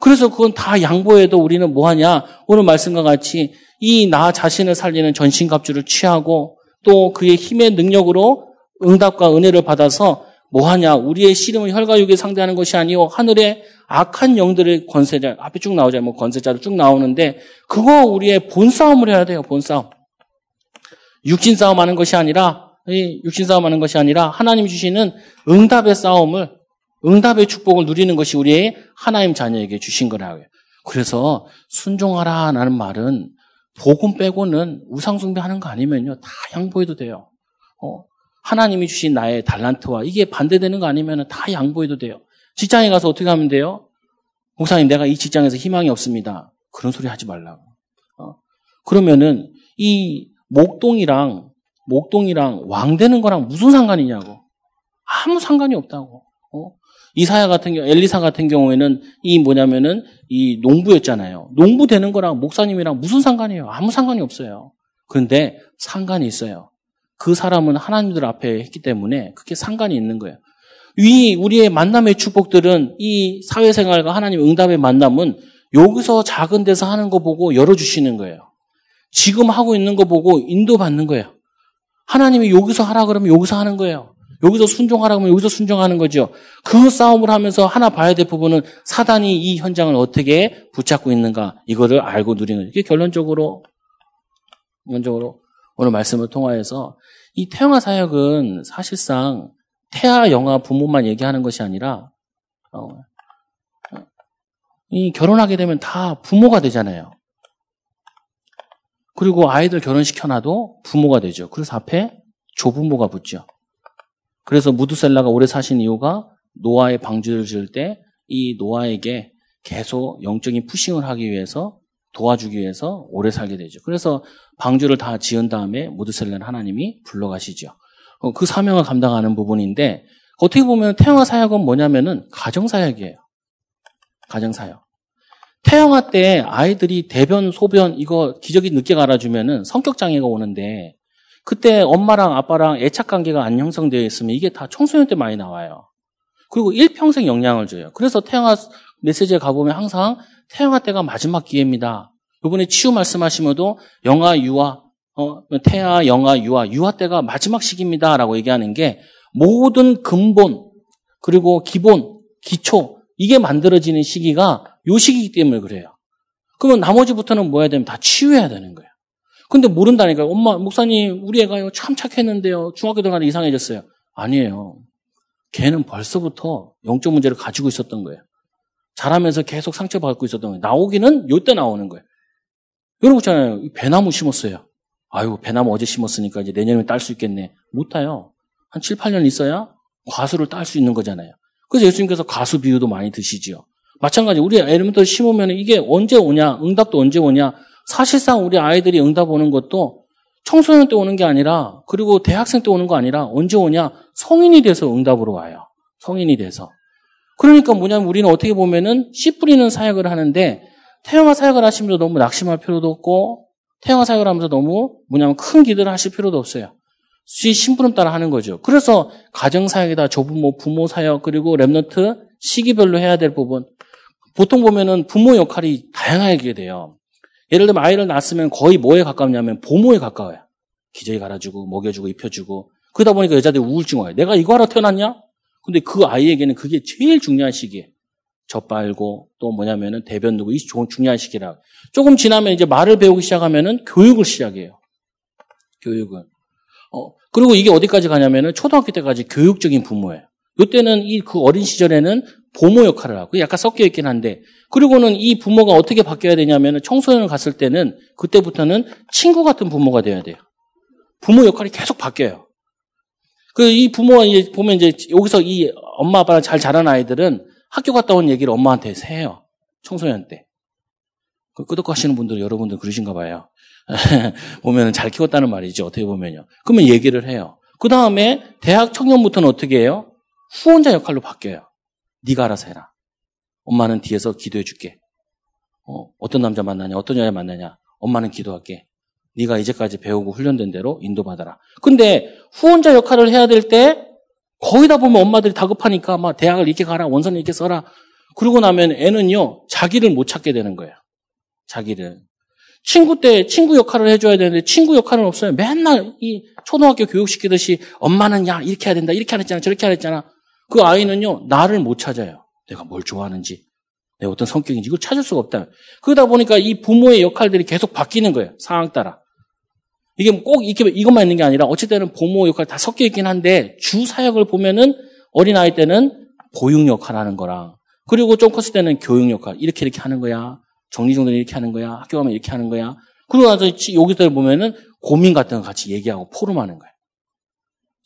그래서 그건 다 양보해도 우리는 뭐 하냐? 오늘 말씀과 같이 이 나 자신을 살리는 전신갑주를 취하고 또 그의 힘의 능력으로 응답과 은혜를 받아서 뭐 하냐? 우리의 씨름을 혈과육에 상대하는 것이 아니요 하늘의 악한 영들의 권세자 앞에 쭉 나오잖아요. 뭐 권세자도 쭉 나오는데 그거 우리의 본 싸움을 해야 돼요. 본 싸움. 육신 싸움하는 것이 아니라 육신 싸움하는 것이 아니라 하나님 주시는 응답의 싸움을 응답의 축복을 누리는 것이 우리의 하나님 자녀에게 주신 거라고요. 그래서 순종하라라는 말은 복음 빼고는 우상 숭배하는 거 아니면요 다 양보해도 돼요. 어, 하나님이 주신 나의 달란트와 이게 반대되는 거 아니면 다 양보해도 돼요. 직장에 가서 어떻게 하면 돼요? 목사님 내가 이 직장에서 희망이 없습니다. 그런 소리 하지 말라고. 어, 그러면은 이 목동이랑 목동이랑 왕 되는 거랑 무슨 상관이냐고. 아무 상관이 없다고. 어? 이사야 같은 경우, 엘리사 같은 경우에는 이 뭐냐면은 이 농부였잖아요. 농부 되는 거랑 목사님이랑 무슨 상관이에요? 아무 상관이 없어요. 그런데 상관이 있어요. 그 사람은 하나님들 앞에 했기 때문에 그게 상관이 있는 거예요. 이 우리의 만남의 축복들은 이 사회생활과 하나님 응답의 만남은 여기서 작은 데서 하는 거 보고 열어주시는 거예요. 지금 하고 있는 거 보고 인도받는 거예요. 하나님이 여기서 하라 그러면 여기서 하는 거예요. 여기서 순종하라 그러면 여기서 순종하는 거죠. 그 싸움을 하면서 하나 봐야 될 부분은 사단이 이 현장을 어떻게 붙잡고 있는가 이거를 알고 누리는 거죠. 이게 결론적으로 결론적으로 오늘 말씀을 통하여서 이 태영아 사역은 사실상 태아 영아 부모만 얘기하는 것이 아니라 어, 이 결혼하게 되면 다 부모가 되잖아요. 그리고 아이들 결혼시켜놔도 부모가 되죠. 그래서 앞에 조부모가 붙죠. 그래서 무드셀라가 오래 사신 이유가 노아의 방주를 지을 때 이 노아에게 계속 영적인 푸싱을 하기 위해서 도와주기 위해서 오래 살게 되죠. 그래서 방주를 다 지은 다음에 무드셀라는 하나님이 불러가시죠. 어, 그 사명을 감당하는 부분인데 어떻게 보면 태영아 사역은 뭐냐면은 가정 사역이에요. 가정 사역. 태영아 때 아이들이 대변, 소변 이거 기저귀 늦게 갈아주면은 성격 장애가 오는데 그때 엄마랑 아빠랑 애착 관계가 안 형성되어 있으면 이게 다 청소년 때 많이 나와요. 그리고 일평생 영향을 줘요. 그래서 태영아 메시지에 가보면 항상 태영아 때가 마지막 기회입니다. 이번에 치유 말씀하시면도 영아, 유아, 어, 태아, 영아, 유아, 유아 때가 마지막 시기입니다. 라고 얘기하는 게 모든 근본, 그리고 기본, 기초, 이게 만들어지는 시기가 요 시기이기 때문에 그래요. 그러면 나머지부터는 뭐 해야 되면 다 치유해야 되는 거예요. 근데 모른다니까요. 엄마, 목사님, 우리 애가요, 참 착했는데요. 중학교 들어가는데 이상해졌어요. 아니에요. 걔는 벌써부터 영적 문제를 가지고 있었던 거예요. 자라면서 계속 상처받고 있었던 거예요. 나오기는 요때 나오는 거예요. 여러분 있잖아요. 배나무 심었어요. 아유, 배나무 어제 심었으니까 이제 내년에 딸 수 있겠네. 못 타요. 한 7, 8년 있어야 과수를 딸 수 있는 거잖아요. 그래서 예수님께서 가수 비유도 많이 드시지요. 마찬가지 우리 엘리멘터 심으면 이게 언제 오냐? 응답도 언제 오냐? 사실상 우리 아이들이 응답 오는 것도 청소년 때 오는 게 아니라 그리고 대학생 때 오는 거 아니라 언제 오냐? 성인이 돼서 응답으로 와요. 성인이 돼서. 그러니까 뭐냐면 우리는 어떻게 보면은 씨 뿌리는 사역을 하는데 태영아 사역을 하시면서 너무 낙심할 필요도 없고 태영아 사역을 하면서 너무 뭐냐면 큰 기도를 하실 필요도 없어요. 씨 심부름 따라 하는 거죠. 그래서 가정 사역이다, 조부모, 부모 사역 그리고 랩너트 시기별로 해야 될 부분. 보통 보면은 부모 역할이 다양하게 돼요. 예를 들면 아이를 낳았으면 거의 뭐에 가깝냐면 보모에 가까워요. 기저귀 갈아주고 먹여주고 입혀주고 그러다 보니까 여자들이 우울증 와요. 내가 이거 하러 태어났냐? 근데 그 아이에게는 그게 제일 중요한 시기에 젖 빨고 또 뭐냐면은 대변 누고 이 중요한 시기라. 조금 지나면 이제 말을 배우기 시작하면은 교육을 시작해요. 교육은. 어, 그리고 이게 어디까지 가냐면은 초등학교 때까지 교육적인 부모예요. 이때는 이 그 어린 시절에는 보모 역할을 하고 약간 섞여 있긴 한데 그리고는 이 부모가 어떻게 바뀌어야 되냐면 청소년을 갔을 때는 그때부터는 친구 같은 부모가 돼야 돼요. 부모 역할이 계속 바뀌어요. 그 이 부모가 이제 보면 이제 여기서 이 엄마 아빠랑 잘 자란 아이들은 학교 갔다 온 얘기를 엄마한테 해요. 청소년 때. 그 끄덕 하시는 분들 여러분들 그러신가 봐요. 보면 잘 키웠다는 말이죠. 어떻게 보면요. 그러면 얘기를 해요. 그 다음에 대학 청년부터는 어떻게 해요? 후원자 역할로 바뀌어요. 네가 알아서 해라. 엄마는 뒤에서 기도해 줄게. 어, 어떤 남자 만나냐, 어떤 여자 만나냐. 엄마는 기도할게. 네가 이제까지 배우고 훈련된 대로 인도받아라. 근데 후원자 역할을 해야 될 때 거의 다 보면 엄마들이 다급하니까 막 대학을 이렇게 가라, 원서는 이렇게 써라. 그러고 나면 애는요, 자기를 못 찾게 되는 거예요. 자기를. 친구 때 친구 역할을 해줘야 되는데 친구 역할은 없어요. 맨날 이 초등학교 교육시키듯이 엄마는 야, 이렇게 해야 된다, 이렇게 하랬잖아, 저렇게 하랬잖아. 그 아이는요, 나를 못 찾아요. 내가 뭘 좋아하는지, 내 어떤 성격인지, 이걸 찾을 수가 없다. 그러다 보니까 이 부모의 역할들이 계속 바뀌는 거예요. 상황 따라. 이게 꼭 이렇게 이것만 있는 게 아니라 어쨌든 부모 역할 다 섞여 있긴 한데 주 사역을 보면은 어린 아이 때는 보육 역할 하는 거랑 그리고 좀 컸을 때는 교육 역할 이렇게 이렇게 하는 거야. 정리정돈이 이렇게 하는 거야. 학교 가면 이렇게 하는 거야. 그러고 나서 여기서 보면은 고민 같은 거 같이 얘기하고 포럼하는 거예요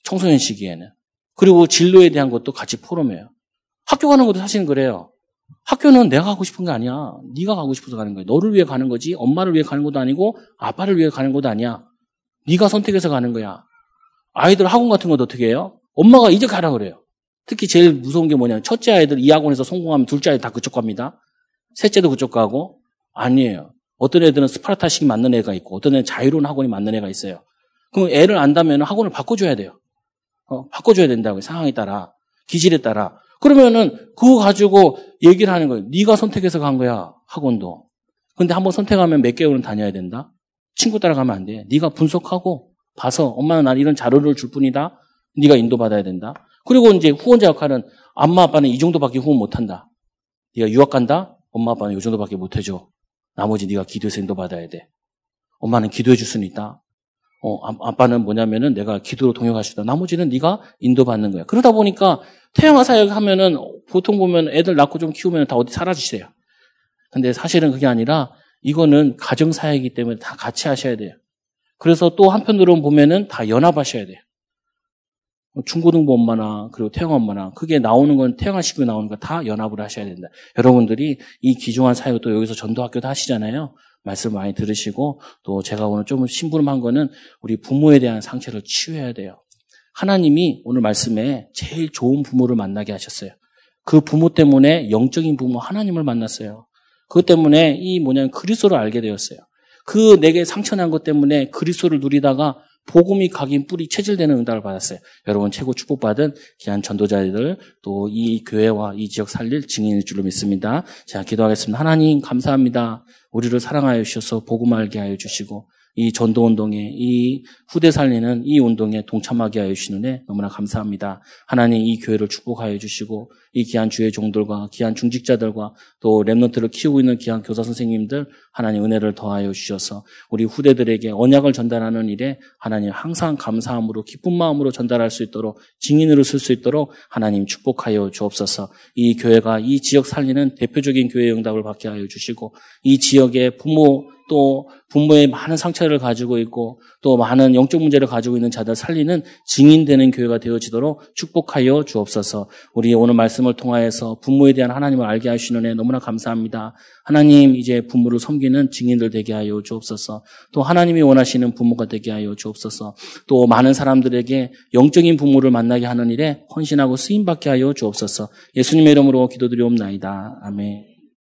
청소년 시기에는. 그리고 진로에 대한 것도 같이 포럼해요. 학교 가는 것도 사실은 그래요. 학교는 내가 가고 싶은 게 아니야. 네가 가고 싶어서 가는 거야. 너를 위해 가는 거지. 엄마를 위해 가는 것도 아니고 아빠를 위해 가는 것도 아니야 네가 선택해서 가는 거야. 아이들 학원 같은 것도 어떻게 해요? 엄마가 이제 가라 그래요. 특히 제일 무서운 게 뭐냐면 첫째 아이들 이 학원에서 성공하면 둘째 아이들 다 그쪽 갑니다. 셋째도 그쪽 가고 아니에요. 어떤 애들은 스파르타식이 맞는 애가 있고 어떤 애는 자유로운 학원이 맞는 애가 있어요. 그럼 애를 안다면 학원을 바꿔줘야 돼요. 어, 바꿔줘야 된다고 상황에 따라 기질에 따라 그러면은 그거 가지고 얘기를 하는 거예요. 네가 선택해서 간 거야 학원도. 근데 한번 선택하면 몇 개월은 다녀야 된다. 친구 따라가면 안 돼. 네가 분석하고 봐서 엄마는 난 이런 자료를 줄 뿐이다. 네가 인도받아야 된다. 그리고 이제 후원자 역할은 엄마 아빠는 이 정도밖에 후원 못 한다. 네가 유학 간다? 엄마 아빠는 이 정도밖에 못 해줘. 나머지 네가 기도해서 인도받아야 돼. 엄마는 기도해 줄 수는 있다. 어, 아, 아빠는 뭐냐면은 내가 기도로 동역할 수 있다. 나머지는 네가 인도받는 거야. 그러다 보니까 태영아 사역 하면은 보통 보면 애들 낳고 좀 키우면 다 어디 사라지세요. 근데 사실은 그게 아니라 이거는 가정사역이기 때문에 다 같이 하셔야 돼요. 그래서 또 한편으로 보면은 다 연합하셔야 돼요. 뭐 중고등부 엄마나 그리고 태영 엄마나 그게 나오는 건 태영아 식구 나오는 거 다 연합을 하셔야 된다. 여러분들이 이 귀중한 사역을 또 여기서 전도학교도 하시잖아요. 말씀 많이 들으시고 또 제가 오늘 좀 심부름한 거는 우리 부모에 대한 상처를 치유해야 돼요. 하나님이 오늘 말씀에 제일 좋은 부모를 만나게 하셨어요. 그 부모 때문에 영적인 부모 하나님을 만났어요. 그것 때문에 이 뭐냐면 그리스도를 알게 되었어요. 그 내게 상처난 것 때문에 그리스도를 누리다가 복음이 각인 뿌리 체질되는 응답을 받았어요. 여러분 최고 축복받은 귀한 전도자들 또 이 교회와 이 지역 살릴 증인일 줄로 믿습니다. 자 기도하겠습니다. 하나님 감사합니다. 우리를 사랑하여 주셔서 복음 알게 하여 주시고 이 전도 운동에 이 후대 살리는 이 운동에 동참하게 하여 주시는 너무나 감사합니다. 하나님 이 교회를 축복하여 주시고 이 귀한 주의 종들과 귀한 중직자들과 또 랩런트를 키우고 있는 귀한 교사 선생님들 하나님 은혜를 더하여 주셔서 우리 후대들에게 언약을 전달하는 일에 하나님 항상 감사함으로 기쁜 마음으로 전달할 수 있도록 증인으로 쓸 수 있도록 하나님 축복하여 주옵소서. 이 교회가 이 지역 살리는 대표적인 교회 응답을 받게 하여 주시고 이 지역의 부모 또 부모의 많은 상처를 가지고 있고 또 많은 영적 문제를 가지고 있는 자들 살리는 증인되는 교회가 되어지도록 축복하여 주옵소서. 우리 오늘 말씀을 통하여서 부모에 대한 하나님을 알게 하시는 애 너무나 감사합니다. 하나님 이제 부모를 섬기는 증인들 되게 하여 주옵소서. 또 하나님이 원하시는 부모가 되게 하여 주옵소서. 또 많은 사람들에게 영적인 부모를 만나게 하는 일에 헌신하고 쓰임 받게 하여 주옵소서. 예수님의 이름으로 기도드리옵나이다. 아멘.